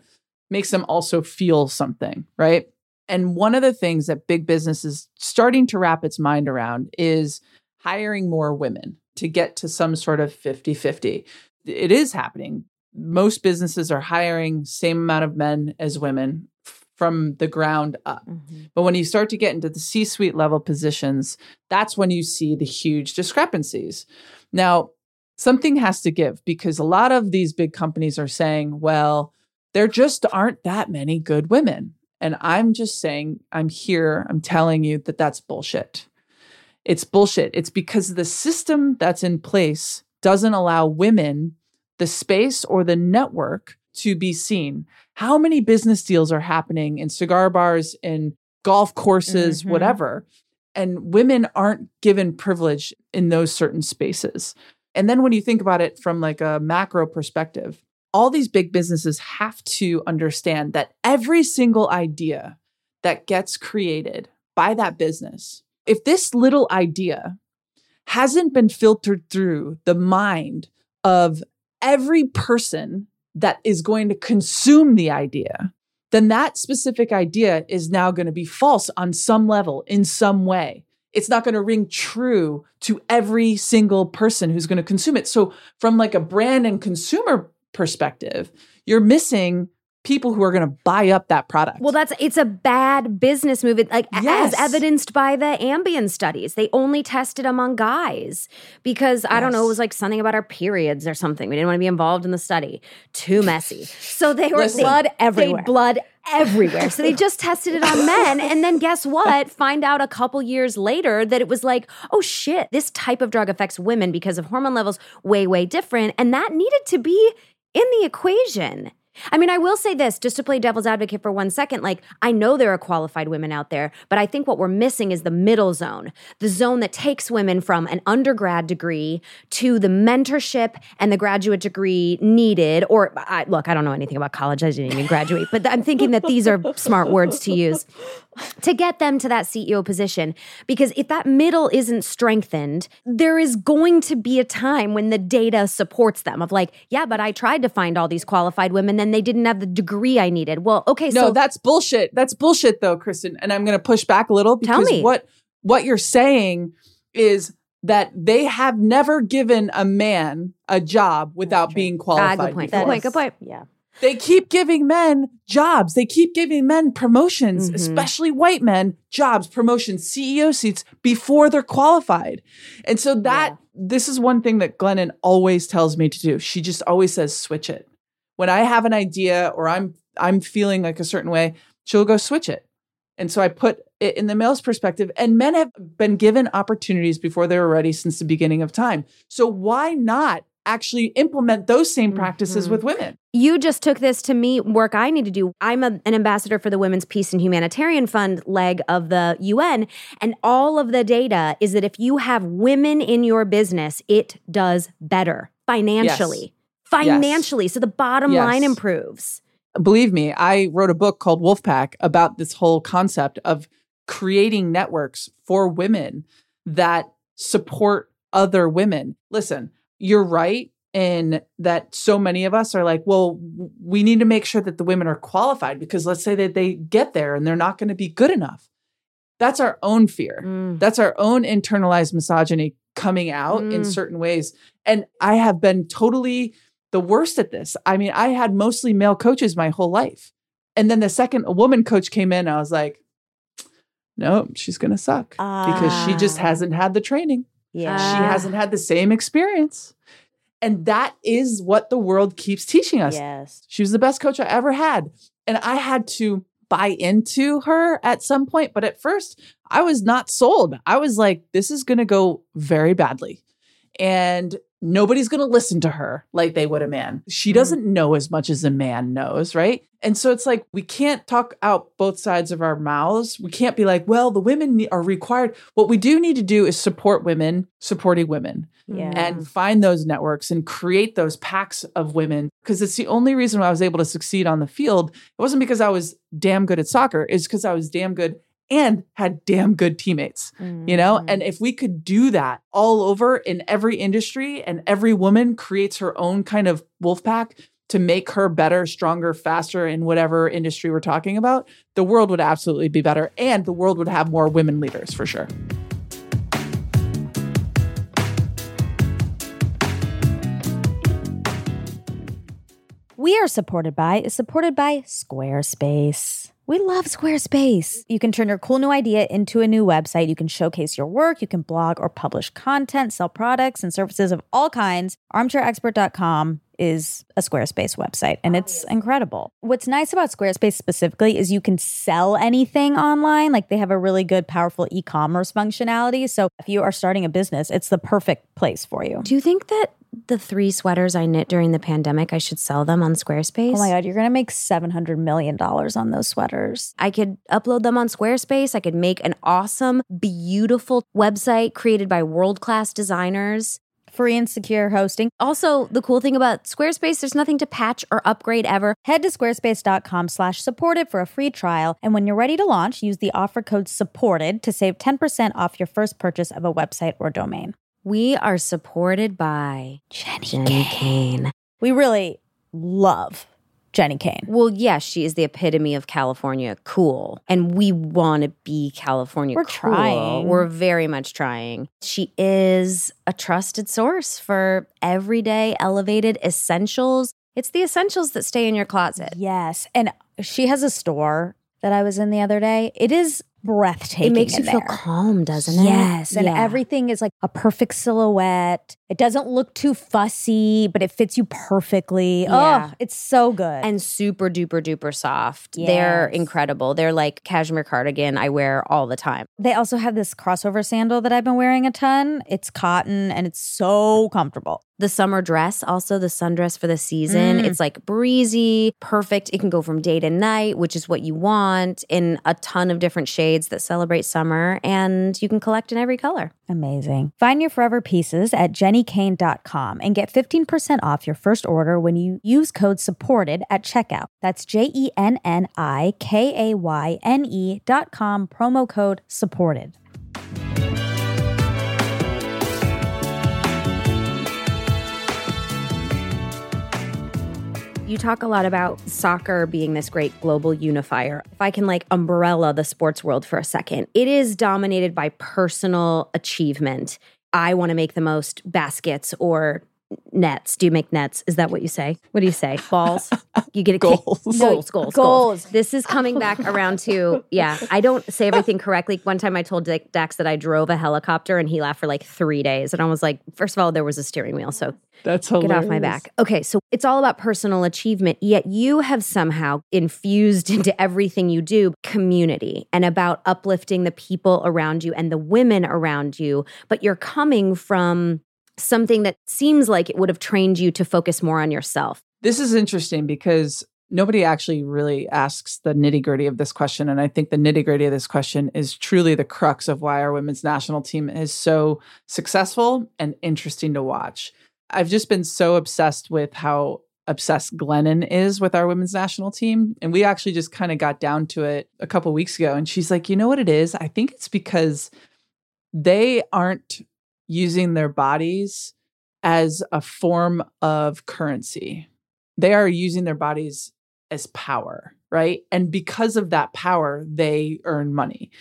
makes them also feel something, right? And one of the things that big business is starting to wrap its mind around is hiring more women to get to some sort of 50 50. It is happening. Most businesses are hiring same amount of men as women from the ground up. Mm-hmm. But when you start to get into the C suite level positions, that's when you see the huge discrepancies. Now, something has to give because a lot of these big companies are saying, well, there just aren't that many good women. And I'm just saying, I'm here, I'm telling you that that's bullshit. It's bullshit. It's because the system that's in place doesn't allow women the space or the network to be seen. How many business deals are happening in cigar bars, in golf courses, Mhm. whatever? And women aren't given privilege in those certain spaces. And then when you think about it from like a macro perspective, all these big businesses have to understand that every single idea that gets created by that business, if this little idea hasn't been filtered through the mind of every person that is going to consume the idea, then that specific idea is now going to be false on some level, in some way. It's not going to ring true to every single person who's going to consume it. So from like a brand and consumer perspective, you're missing people who are going to buy up that product. Well, that's it's a bad business move. It, Like Yes. as evidenced by the Ambien studies, they only tested among guys because I don't know, it was like something about our periods or something. We didn't want to be involved in the study. Too messy. So they were Listen. Blood they everywhere. blood everywhere. So they just tested it on men, and then guess what? Find out a couple years later that it was like, oh shit, this type of drug affects women because of hormone levels way way different, and that needed to be in the equation. I mean, I will say this just to play devil's advocate for one second. Like, I know there are qualified women out there, but I think what we're missing is the middle zone, the zone that takes women from an undergrad degree to the mentorship and the graduate degree needed. Or, I, look, I don't know anything about college. I didn't even graduate, but I'm thinking that these are smart words to use to get them to that CEO position. Because if that middle isn't strengthened, there is going to be a time when the data supports them of like, yeah, but I tried to find all these qualified women, then they didn't have the degree I needed. Well, okay, no, so that's bullshit. That's bullshit though, Kristen. And I'm going to push back a little Tell because me. what what you're saying is that they have never given a man a job without true. being ah, qualified. good point. Good point. Good point. Yeah. They keep giving men jobs. They keep giving men promotions, Mhm. especially white men, jobs, promotions, CEO seats before they're qualified. And so that Yeah. this is one thing that Glennon always tells me to do. She just always says switch it. When I have an idea or I'm I'm feeling like a certain way, she'll go switch it. And so I put it in the male's perspective and men have been given opportunities before they were ready since the beginning of time. So why not actually implement those same practices Mhm. with women? You just took this to me, work I need to do. I'm a, an ambassador for the Women's Peace and Humanitarian Fund leg of the UN. And all of the data is that if you have women in your business, it does better financially. Financially. So the bottom Yes. line improves. believe me, I wrote a book called Wolfpack about this whole concept of creating networks for women that support other women. Listen, you're right in that so many of us are like, well, we need to make sure that the women are qualified because let's say that they get there and they're not going to be good enough. That's our own fear. Mm. That's our own internalized misogyny coming out in Mm. certain ways. And I have been totally the worst at this. I mean, I had mostly male coaches my whole life. And then the second a woman coach came in, I was like, no, she's going to suck because she just Ah. hasn't had the training. Yeah. She hasn't had the same experience. And that is what the world keeps teaching us. yes. She was the best coach I ever had. And I had to buy into her at some point. But at first, I was not sold. I was like, this is going to go very badly. And nobody's going to listen to her like they would a man. She Mhm. doesn't know as much as a man knows, right? And so it's like, we can't talk out both sides of our mouths. We can't be like, well, the women are required. What we do need to do is support women supporting women Yeah. and find those networks and create those packs of women because it's the only reason why I was able to succeed on the field. It wasn't because I was damn good at soccer, it's because I was damn good and had damn good teammates, you know? And mm-hmm. if we could do that all over in every industry and every woman creates her own kind of wolf pack to make her better, stronger, faster in whatever industry we're talking about, the world would absolutely be better and the world would have more women leaders for sure. We are supported by is supported by Squarespace. We love Squarespace. You can turn your cool new idea into a new website. You can showcase your work. You can blog or publish content, sell products and services of all kinds. ArmchairExpert.com is a Squarespace website and it's incredible. What's nice about Squarespace specifically is you can sell anything online. Like they have a really good, powerful e commerce functionality. So if you are starting a business, it's the perfect place for you. Do you think that the three sweaters I knit during the pandemic, I should sell them on Squarespace? Oh my God, you're going to make $700 million on those sweaters. I could upload them on Squarespace. I could make an awesome, beautiful website created by world class designers. Free and secure hosting. Also, the cool thing about Squarespace, there's nothing to patch or upgrade ever. Head to squarespace.com slash supported for a free trial. And when you're ready to launch, use the offer code supported to save 10% off your first purchase of a website or domain. We are supported by Jenni, Jenni Kayne. We really love Jenni Kayne. Well, yes, she is the epitome of California cool. And we want to be California We're cool. trying. We're very much trying. She is a trusted source for everyday elevated essentials. It's the essentials that stay in your closet. Yes. And she has a store that I was in the other day. It is breathtaking. It makes you feel calm, doesn't it? Yes, and Yeah. everything is like a perfect silhouette. It doesn't look too fussy, but it fits you perfectly. Yeah. Oh, it's so good. and super duper duper soft. They're incredible. They're like cashmere cardigan I wear all the time. they also have this crossover sandal that I've been wearing a ton. It's cotton and it's so comfortable. The summer dress, also the sundress for the season, Mm. it's like breezy, perfect. It can go from day to night, which is what you want, in a ton of different shades that celebrate summer, and you can collect in every color. Amazing. Find your forever pieces at jennikayne.com and get 15% off your first order when you use code SUPPORTED at checkout. That's J E N N I K A Y N E dot com, promo code SUPPORTED. You talk a lot about soccer being this great global unifier. If I can like umbrella the sports world for a second, it is dominated by personal achievement. I want to make the most baskets or nets. Do you make nets? Is that what you say? What do you say? [LAUGHS] Balls? You get a kick- Goals. Goals, goals, goals. Goals. This is coming back [LAUGHS] around to, yeah, I don't say everything correctly. One time I told Dick Dax that I drove a helicopter and he laughed for like three days. And I was like, first of all, there was a steering wheel. So That's Get off my back. Okay, so it's all about personal achievement, yet you have somehow infused [LAUGHS] into everything you do community and about uplifting the people around you and the women around you. But you're coming from something that seems like it would have trained you to focus more on yourself. This is interesting because nobody actually really asks the nitty gritty of this question. And I think the nitty gritty of this question is truly the crux of why our women's national team is so successful and interesting to watch. I've just been so obsessed with how obsessed Glennon is with our women's national team. And we actually just kind of got down to it a couple weeks ago. And she's like, you know what it is? I think it's because they aren't using their bodies as a form of currency. They are using their bodies as power, right? And because of that power, they earn money.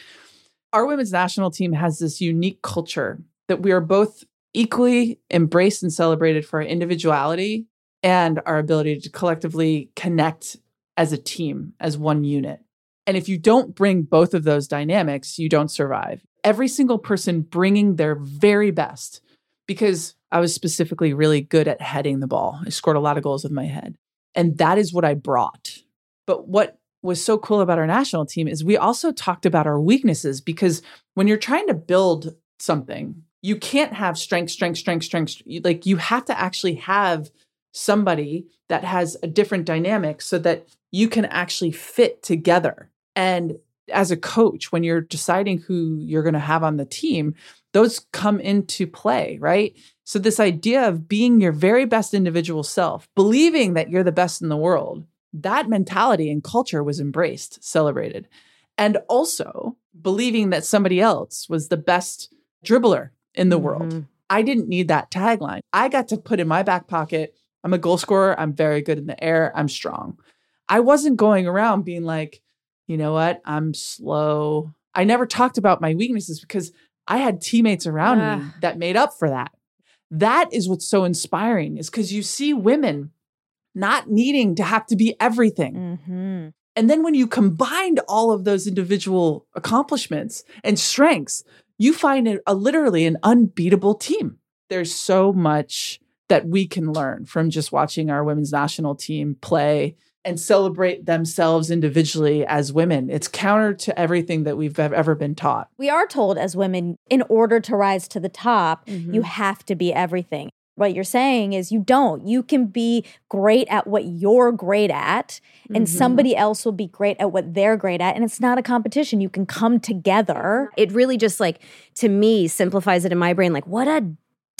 Our women's national team has this unique culture that we are both equally embraced and celebrated for our individuality and our ability to collectively connect as a team, as one unit. And if you don't bring both of those dynamics, you don't survive. Every single person bringing their very best, because I was specifically really good at heading the ball. I scored a lot of goals with my head. And that is what I brought. But what was so cool about our national team is we also talked about our weaknesses because when you're trying to build something, you can't have strength, strength, strength, strength. Like you have to actually have somebody that has a different dynamic so that you can actually fit together. And as a coach, when you're deciding who you're going to have on the team, those come into play, right? So, this idea of being your very best individual self, believing that you're the best in the world, that mentality and culture was embraced, celebrated. And also believing that somebody else was the best dribbler in the world. Mhm. I didn't need that tagline. I got to put in my back pocket, I'm a goal scorer. I'm very good in the air. I'm strong. I wasn't going around being like, you know what? I'm slow. I never talked about my weaknesses because I had teammates around me that made up for that. That is what's so inspiring is because you see women not needing to have to be everything. Mm-hmm. And then when you combined all of those individual accomplishments and strengths, you find it a literally an unbeatable team. There's so much that we can learn from just watching our women's national team play and celebrate themselves individually as women. It's counter to everything that we've ever been taught. We are told as women, in order to rise to the top, Mhm. you have to be everything. What you're saying is you don't. You can be great at what you're great at, and Mhm. somebody else will be great at what they're great at. And it's not a competition. You can come together. it really just like to me simplifies it in my brain like what a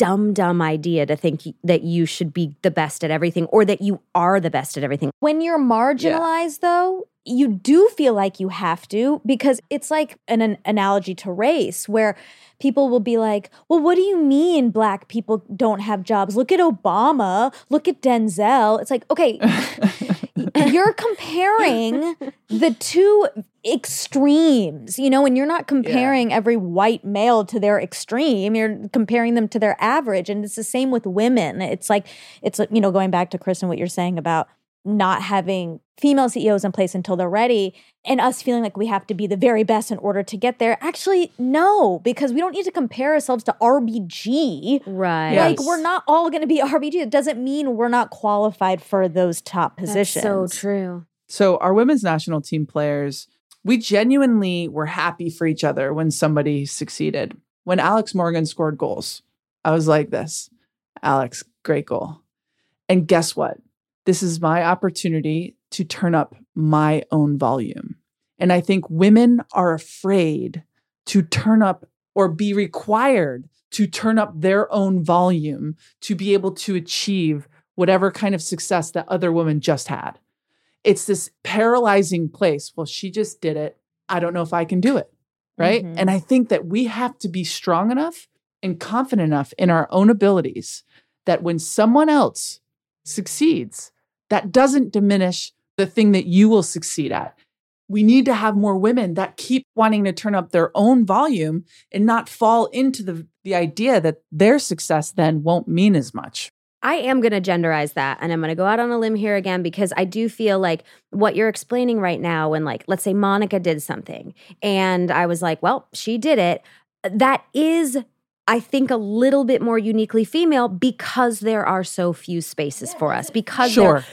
dumb dumb idea to think that you should be the best at everything or that you are the best at everything. When you're marginalized, though, you do feel like you have to because it's like an, an analogy to race where people will be like, well, what do you mean black people don't have jobs? Look at Obama, look at Denzel. It's like, okay, [LAUGHS] you're comparing the two extremes, you know, and you're not comparing every white male to their extreme, you're comparing them to their average. And it's the same with women. It's like, it's, you know, going back to Kristen what you're saying about not having female CEOs in place until they're ready and us feeling like we have to be the very best in order to get there. Actually, no, because we don't need to compare ourselves to RBG. Right. Like Yes. we're not all going to be [LAUGHS] RBG. It doesn't mean we're not qualified for those top That's positions. so true. So, our women's national team players, we genuinely were happy for each other when somebody succeeded. When Alex Morgan scored goals, I was like this Alex, great goal. And guess what? This is my opportunity to turn up my own volume. And I think women are afraid to turn up or be required to turn up their own volume to be able to achieve whatever kind of success that other women just had. It's this paralyzing place. Well, she just did it. I don't know if I can do it. Right. Mhm. And I think that we have to be strong enough and confident enough in our own abilities that when someone else succeeds, that doesn't diminish the thing that you will succeed at. We need to have more women that keep wanting to turn up their own volume and not fall into the, the idea that their success then won't mean as much. I am going to genderize that. And I'm going to go out on a limb here again because I do feel like what you're explaining right now, when, like, let's say Monica did something and I was like, well, she did it. That is, I think, a little bit more uniquely female because there are so few spaces for us. Because there Sure.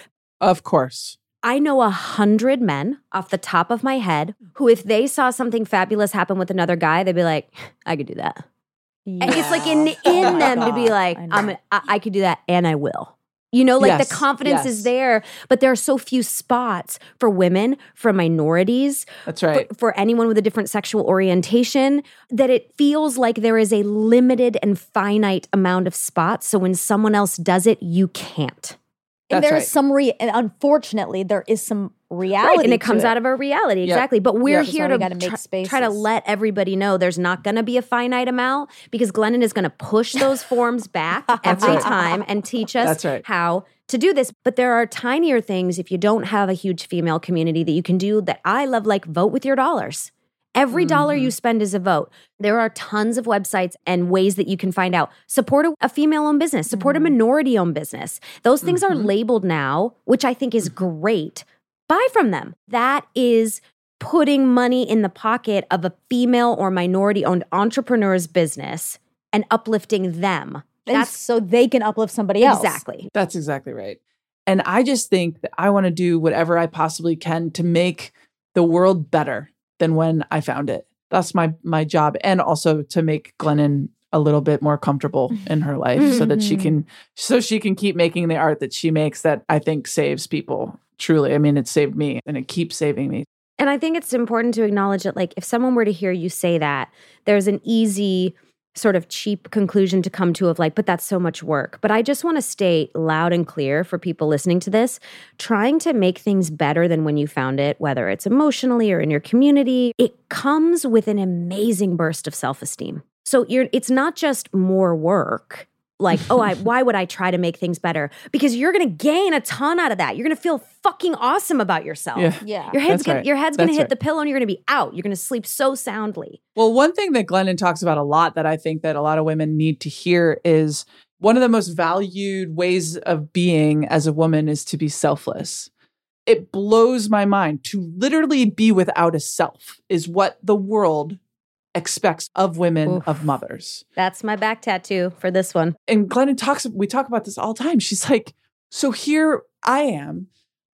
Of course. I know a hundred men off the top of my head who, if they saw something fabulous happen with another guy, they'd be like, I could do that. And it's like in in Oh my them to be [LAUGHS] like, I know. I'm I, I could do that and I will. You know, like Yes, the confidence yes. is there, but there are so few spots for women, for minorities, That's for, right. for anyone with a different sexual orientation, that it feels like there is a limited and finite amount of spots. So when someone else does it, you can't. And That's there's right. some re and unfortunately there is some reality Right, and it comes out of a reality, Yep. exactly. But we're Yep. Here to we gotta make try, try to let everybody know there's not going to be a finite amount because Glennon is going to push those forms back [LAUGHS] every right. time and teach us right. how to do this. But there are tinier things if you don't have a huge female community that you can do that I love, like vote with your dollars. Every dollar Mm-hmm. you spend is a vote. There are tons of websites and ways that you can find out. Support a, a female owned business, support Mm-hmm. a minority owned business. Those things are labeled now, which I think is Mm-hmm. great. Buy from them. That is putting money in the pocket of a female or minority owned entrepreneur's business and uplifting them. and That's so they can uplift somebody else. exactly. That's exactly right. And I just think that I want to do whatever I possibly can to make the world better than when I found it. That's my my job and also to make Glennon a little bit more comfortable in her life so that she Mhm. can so she can keep making the art that she makes that I think saves people. Truly. I mean, it saved me and it keeps saving me. And I think it's important to acknowledge that, like, if someone were to hear you say that, there's an easy, sort of cheap conclusion to come to of like, but that's so much work. But I just want to state loud and clear for people listening to this trying to make things better than when you found it, whether it's emotionally or in your community, it comes with an amazing burst of self esteem. So you're, it's not just more work. Like, oh, I, [LAUGHS] why would I try to make things better? Because you're going to gain a ton out of that. You're going to feel fucking awesome about yourself. Yeah. Yeah. Your head's That's gonna right. your head's gonna hit right. the pillow and you're gonna be out. You're gonna sleep so soundly. Well, one thing that Glennon talks about a lot that I think that a lot of women need to hear is one of the most valued ways of being as a woman is to be selfless. It blows my mind to literally be without a self is what the world expects of women Oof. of mothers. That's my back tattoo for this one. And Glennon talks we talk about this all the time. She's like, "So here I am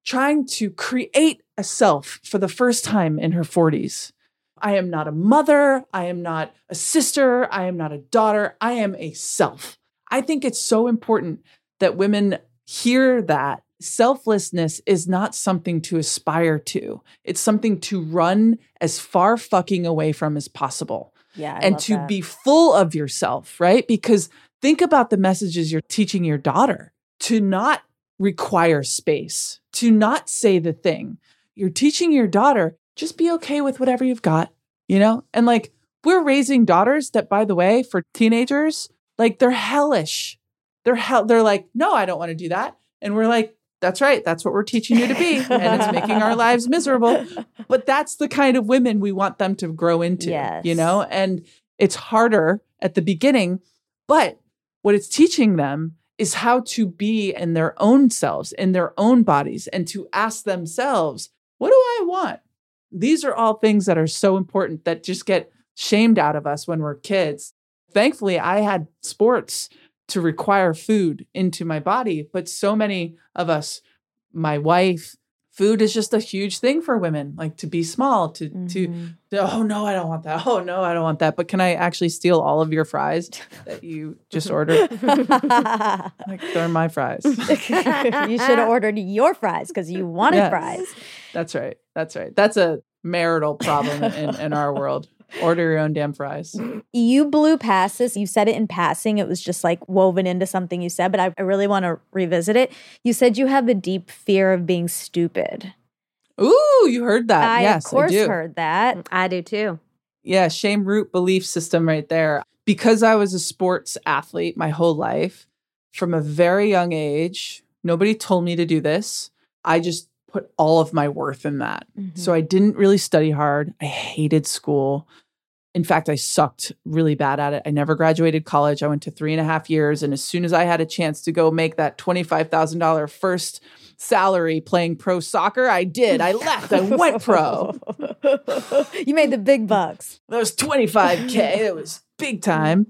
trying to create a self for the first time in her 40s. I am not a mother. I am not a sister. I am not a daughter. I am a self. I think it's so important that women hear that selflessness is not something to aspire to. It's something to run as far fucking away from as possible Yeah. I and to that. be full of yourself, right? Because think about the messages you're teaching your daughter to not require space, to not say the thing. You're teaching your daughter, just be okay with whatever you've got, you know? And like, we're raising daughters that, by the way, for teenagers, like they're hellish. They're hell. They're like, no, I don't want to do that. And we're like, That's right. That's what we're teaching you to be. [LAUGHS] And it's making our lives miserable. But that's the kind of women we want them to grow into, Yes. you know? And it's harder at the beginning, but what it's teaching them is how to be in their own selves, in their own bodies, and to ask themselves, what do I want? These are all things that are so important that just get shamed out of us when we're kids. Thankfully, I had sports to require food into my body, but so many of us, my wife, food is just a huge thing for women, like to be small, to to Mhm. oh no, I don't want that. Oh no, I don't want that. But can I actually steal all of your fries that you just ordered? [LAUGHS] Like they're my fries. [LAUGHS] you should have ordered your fries because you wanted Yes. fries. That's right. That's right. That's a marital problem in, in our world. Order your own damn fries. You blew past this. You said it in passing. It was just like woven into something you said, but I, I really want to revisit it. You said you have a deep fear of being stupid. Ooh, you heard that. I, yes, of course, I do. heard that. Mm, I do too. Yeah, shame root belief system right there. Because I was a sports athlete my whole life, from a very young age, nobody told me to do this. I just put all of my worth in that. So mm-hmm. I didn't really study hard. I hated school. In fact, I sucked really bad at it. I never graduated college. I went to three and a half years. And as soon as I had a chance to go make that $25,000 first salary playing pro soccer, I did. I left. I went pro. [LAUGHS] you made the big bucks. That was 25K. It was big time.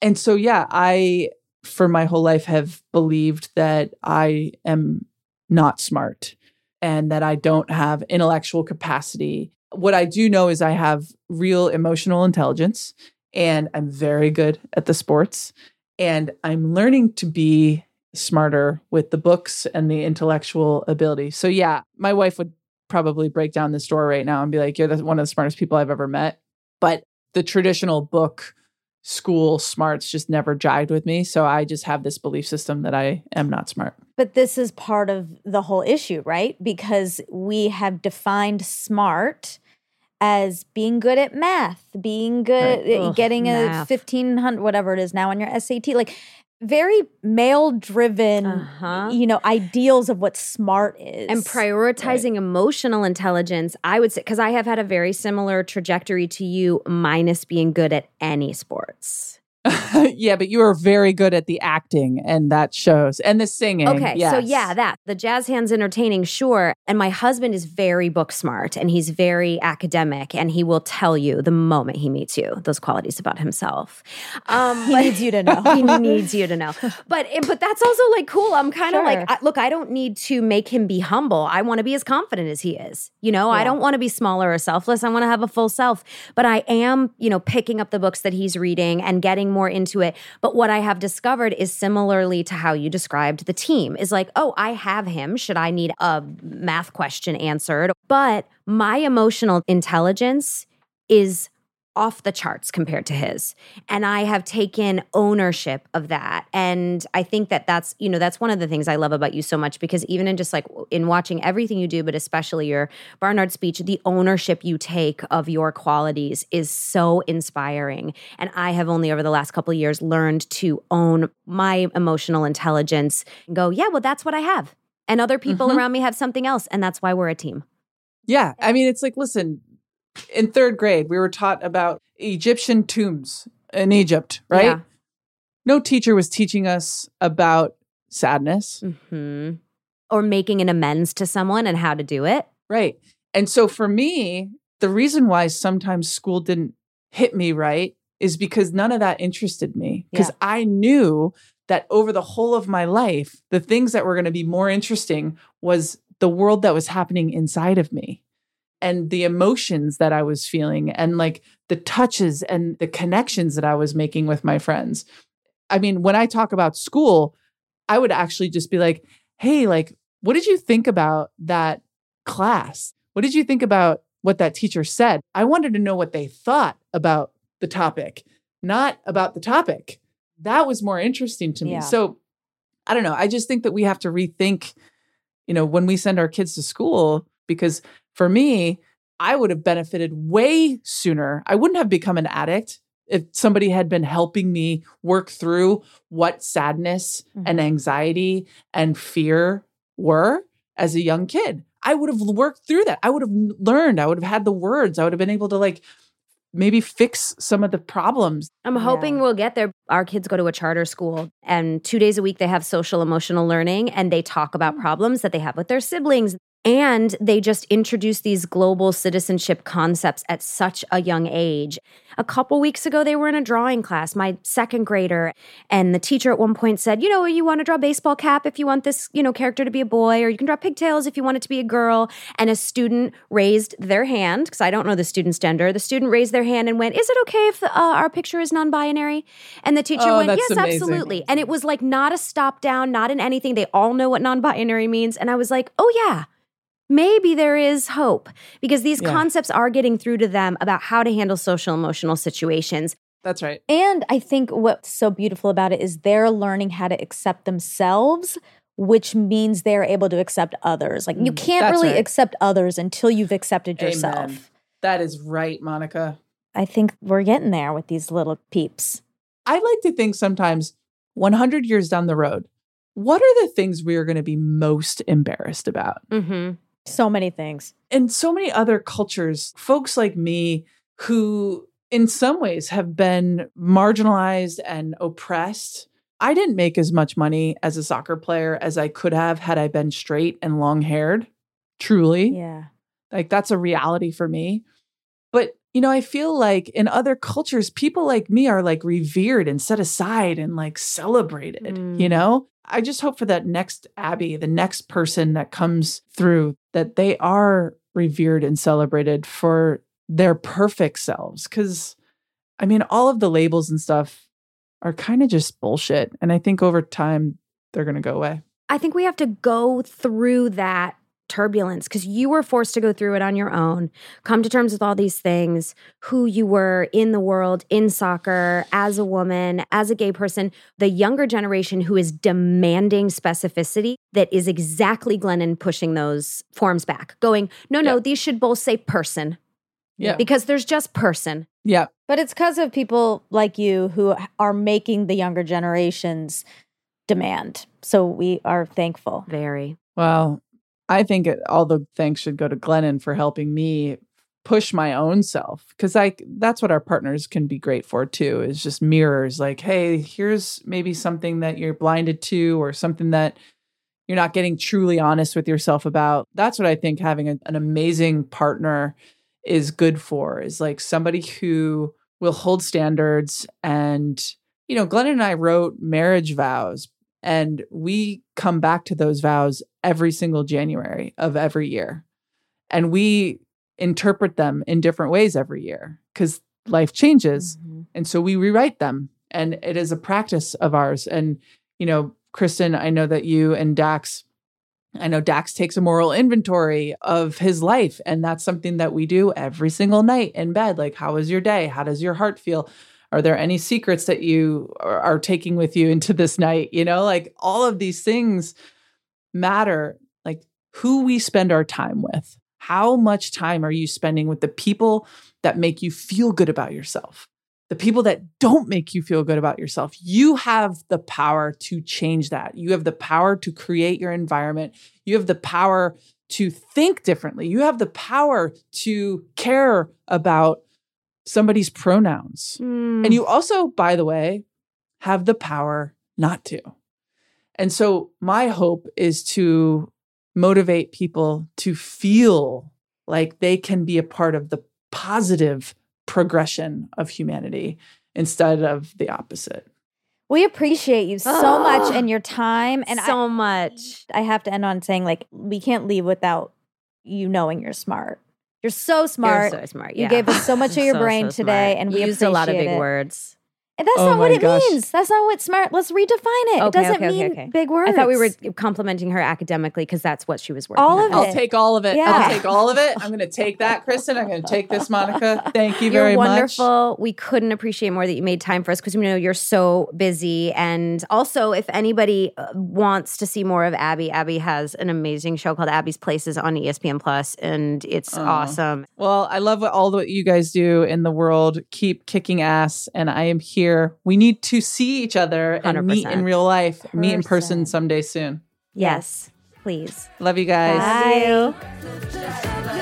And so, yeah, I, for my whole life, have believed that I am not smart and that I don't have intellectual capacity. What I do know is I have real emotional intelligence and I'm very good at the sports. And I'm learning to be smarter with the books and the intellectual ability. So, yeah, my wife would probably break down this door right now and be like, You're one of the smartest people I've ever met. But the traditional book school smarts just never jived with me. So I just have this belief system that I am not smart. But this is part of the whole issue, right? Because we have defined smart as being good at math, being good, Right. Ugh, getting a math. 1500, whatever it is now on your SAT. Like very male driven, Uh-huh. you know, ideals of what smart is. and prioritizing emotional intelligence i would say because i have had a very similar trajectory to you minus being good at any sports [LAUGHS] yeah, but you are very good at the acting and that shows and the singing. okay so yeah that the jazz hands entertaining sure and my husband is very book smart and he's very academic and he will tell you the moment he meets you those qualities about himself um [LAUGHS] he needs you to [LAUGHS] know. he needs you to know. But eh, but that's also like cool. I'm kind of Sure. like, I, look, I don't need to make him be humble. I want to be as confident as he is. You know, I don't want to be smaller or selfless. I want to have a full self. But I am, you know, picking up the books that he's reading and getting more into it. But what I have discovered is similarly to how you described the team is like, oh, I have him. Should I need a math question answered? But my emotional intelligence is off the charts compared to his. And i have taken ownership of that. And i think that that's you know that's one of the things i love about you so much because even in just like in watching everything you do but especially your barnard speech the ownership you take of your qualities is so inspiring. And i have only over the last couple of years learned to own my emotional intelligence and go yeah well that's what i have. And other people Mhm. around me have something else and that's why we're a team. Yeah. I mean, it's like, listen, in third grade, we were taught about Egyptian tombs in Egypt, right? Yeah. No teacher was teaching us about sadness. hmm Or making an amends to someone and how to do it. Right. And so for me, the reason why sometimes school didn't hit me right is because none of that interested me. Because Yeah. I knew that over the whole of my life, the things that were going to be more interesting was the world that was happening inside of me and the emotions that I was feeling and like the touches and the connections that I was making with my friends. I mean, when I talk about school, I would actually just be like, hey, like, what did you think about that class? What did you think about what that teacher said? I wanted to know what they thought about the topic, not about the topic. That was more interesting to me. Yeah. So I don't know. I just think that we have to rethink, you know, when we send our kids to school, because for me, I would have benefited way sooner. I wouldn't have become an addict if somebody had been helping me work through what sadness and mm-hmm. anxiety and fear were as a young kid. I would have worked through that. I would have learned. I would have had the words. I would have been able to like maybe fix some of the problems. I'm hoping Yeah. we'll get there. Our kids go to a charter school, and two days a week they have social emotional learning and they talk about mm-hmm. problems that they have with their siblings. And they just introduce these global citizenship concepts at such a young age. A couple weeks ago, they were in a drawing class, my second grader, and the teacher at one point said, You know, you want to draw a baseball cap if you want this, you know, character to be a boy, or you can draw pigtails if you want it to be a girl. And a student raised their hand, because I don't know the student's gender. The student raised their hand and went, Is it okay if uh, our picture is non binary? And the teacher Oh, went, Yes, amazing. absolutely. And it was like not a stop down, not in anything. They all know what non binary means. And I was like, Oh, yeah. Maybe there is hope because these Yeah. concepts are getting through to them about how to handle social emotional situations. That's right. And I think what's so beautiful about it is they're learning how to accept themselves, which means they're able to accept others. Like you Mm, can't that's really right. accept others until you've accepted yourself. Amen. That is right, Monica. I think we're getting there with these little peeps. I like to think sometimes 100 years down the road, what are the things we are going to be most embarrassed about? Mm-hmm. So many things. And so many other cultures, folks like me who, in some ways, have been marginalized and oppressed. I didn't make as much money as a soccer player as I could have had I been straight and long haired. Truly. Yeah. Like, that's a reality for me. But, you know, I feel like in other cultures, people like me are like revered and set aside and like celebrated, you Mm. know? I just hope for that next Abby, the next person that comes through, that they are revered and celebrated for their perfect selves. Cause I mean, all of the labels and stuff are kind of just bullshit. And I think over time, they're going to go away. I think we have to go through that turbulence because you were forced to go through it on your own, come to terms with all these things, who you were in the world, in soccer, as a woman, as a gay person. The younger generation who is demanding specificity that is exactly Glennon pushing those forms back, going, no, no, Yeah. these should both say person Yeah. because there's just person. Yeah. But it's because of people like you who are making the younger generations demand. So we are thankful. Very. Well, I think it, all the thanks should go to Glennon for helping me push my own self because I that's what our partners can be great for too is just mirrors like hey here's maybe something that you're blinded to or something that you're not getting truly honest with yourself about. That's what I think having a, an amazing partner is good for is like somebody who will hold standards and you know Glennon and I wrote marriage vows and we come back to those vows every single January of every year. And we interpret them in different ways every year because life changes. Mhm. And so we rewrite them. And it is a practice of ours. And, you know, Kristen, I know that you and Dax, I know Dax takes a moral inventory of his life. And that's something that we do every single night in bed. Like, how was your day? How does your heart feel? Are there any secrets that you are, taking with you into this night? You know, like all of these things matter. Like who we spend our time with. How much time are you spending with the people that make you feel good about yourself? The people that don't make you feel good about yourself. You have the power to change that. You have the power to create your environment. You have the power to think differently. You have the power to care about somebody's pronouns. Mm. And you also, by the way, have the power not to. And so, my hope is to motivate people to feel like they can be a part of the positive progression of humanity instead of the opposite. We appreciate you so Oh, much and your time. And so I, much. I have to end on saying, like, we can't leave without you knowing you're smart. You're so smart. You're so smart. You gave us so much of [LAUGHS] your So, brain so today, smart. and we used a lot of big it. words. And that's Oh not what it gosh. means. That's not what smart. Let's redefine it. it doesn't okay, okay, mean okay. big words. I thought we were complimenting her academically because that's what she was working All on. it. I'll take all of it. Yeah. I'll take all of it. I'm going to take that, Kristen. I'm going to take this, Monica. Thank you very [LAUGHS] You're very much. wonderful. We couldn't appreciate more that you made time for us because we know you're so busy. And also, if anybody uh, wants to see more of Abby, Abby has an amazing show called Abby's Places on ESPN Plus, and it's Aw. awesome. Well, I love what all what you guys do in the world. Keep kicking ass, and I am here. We need to see each other and meet in real life, meet in person Person. someday soon. Yes. please. Love you guys. Bye. Just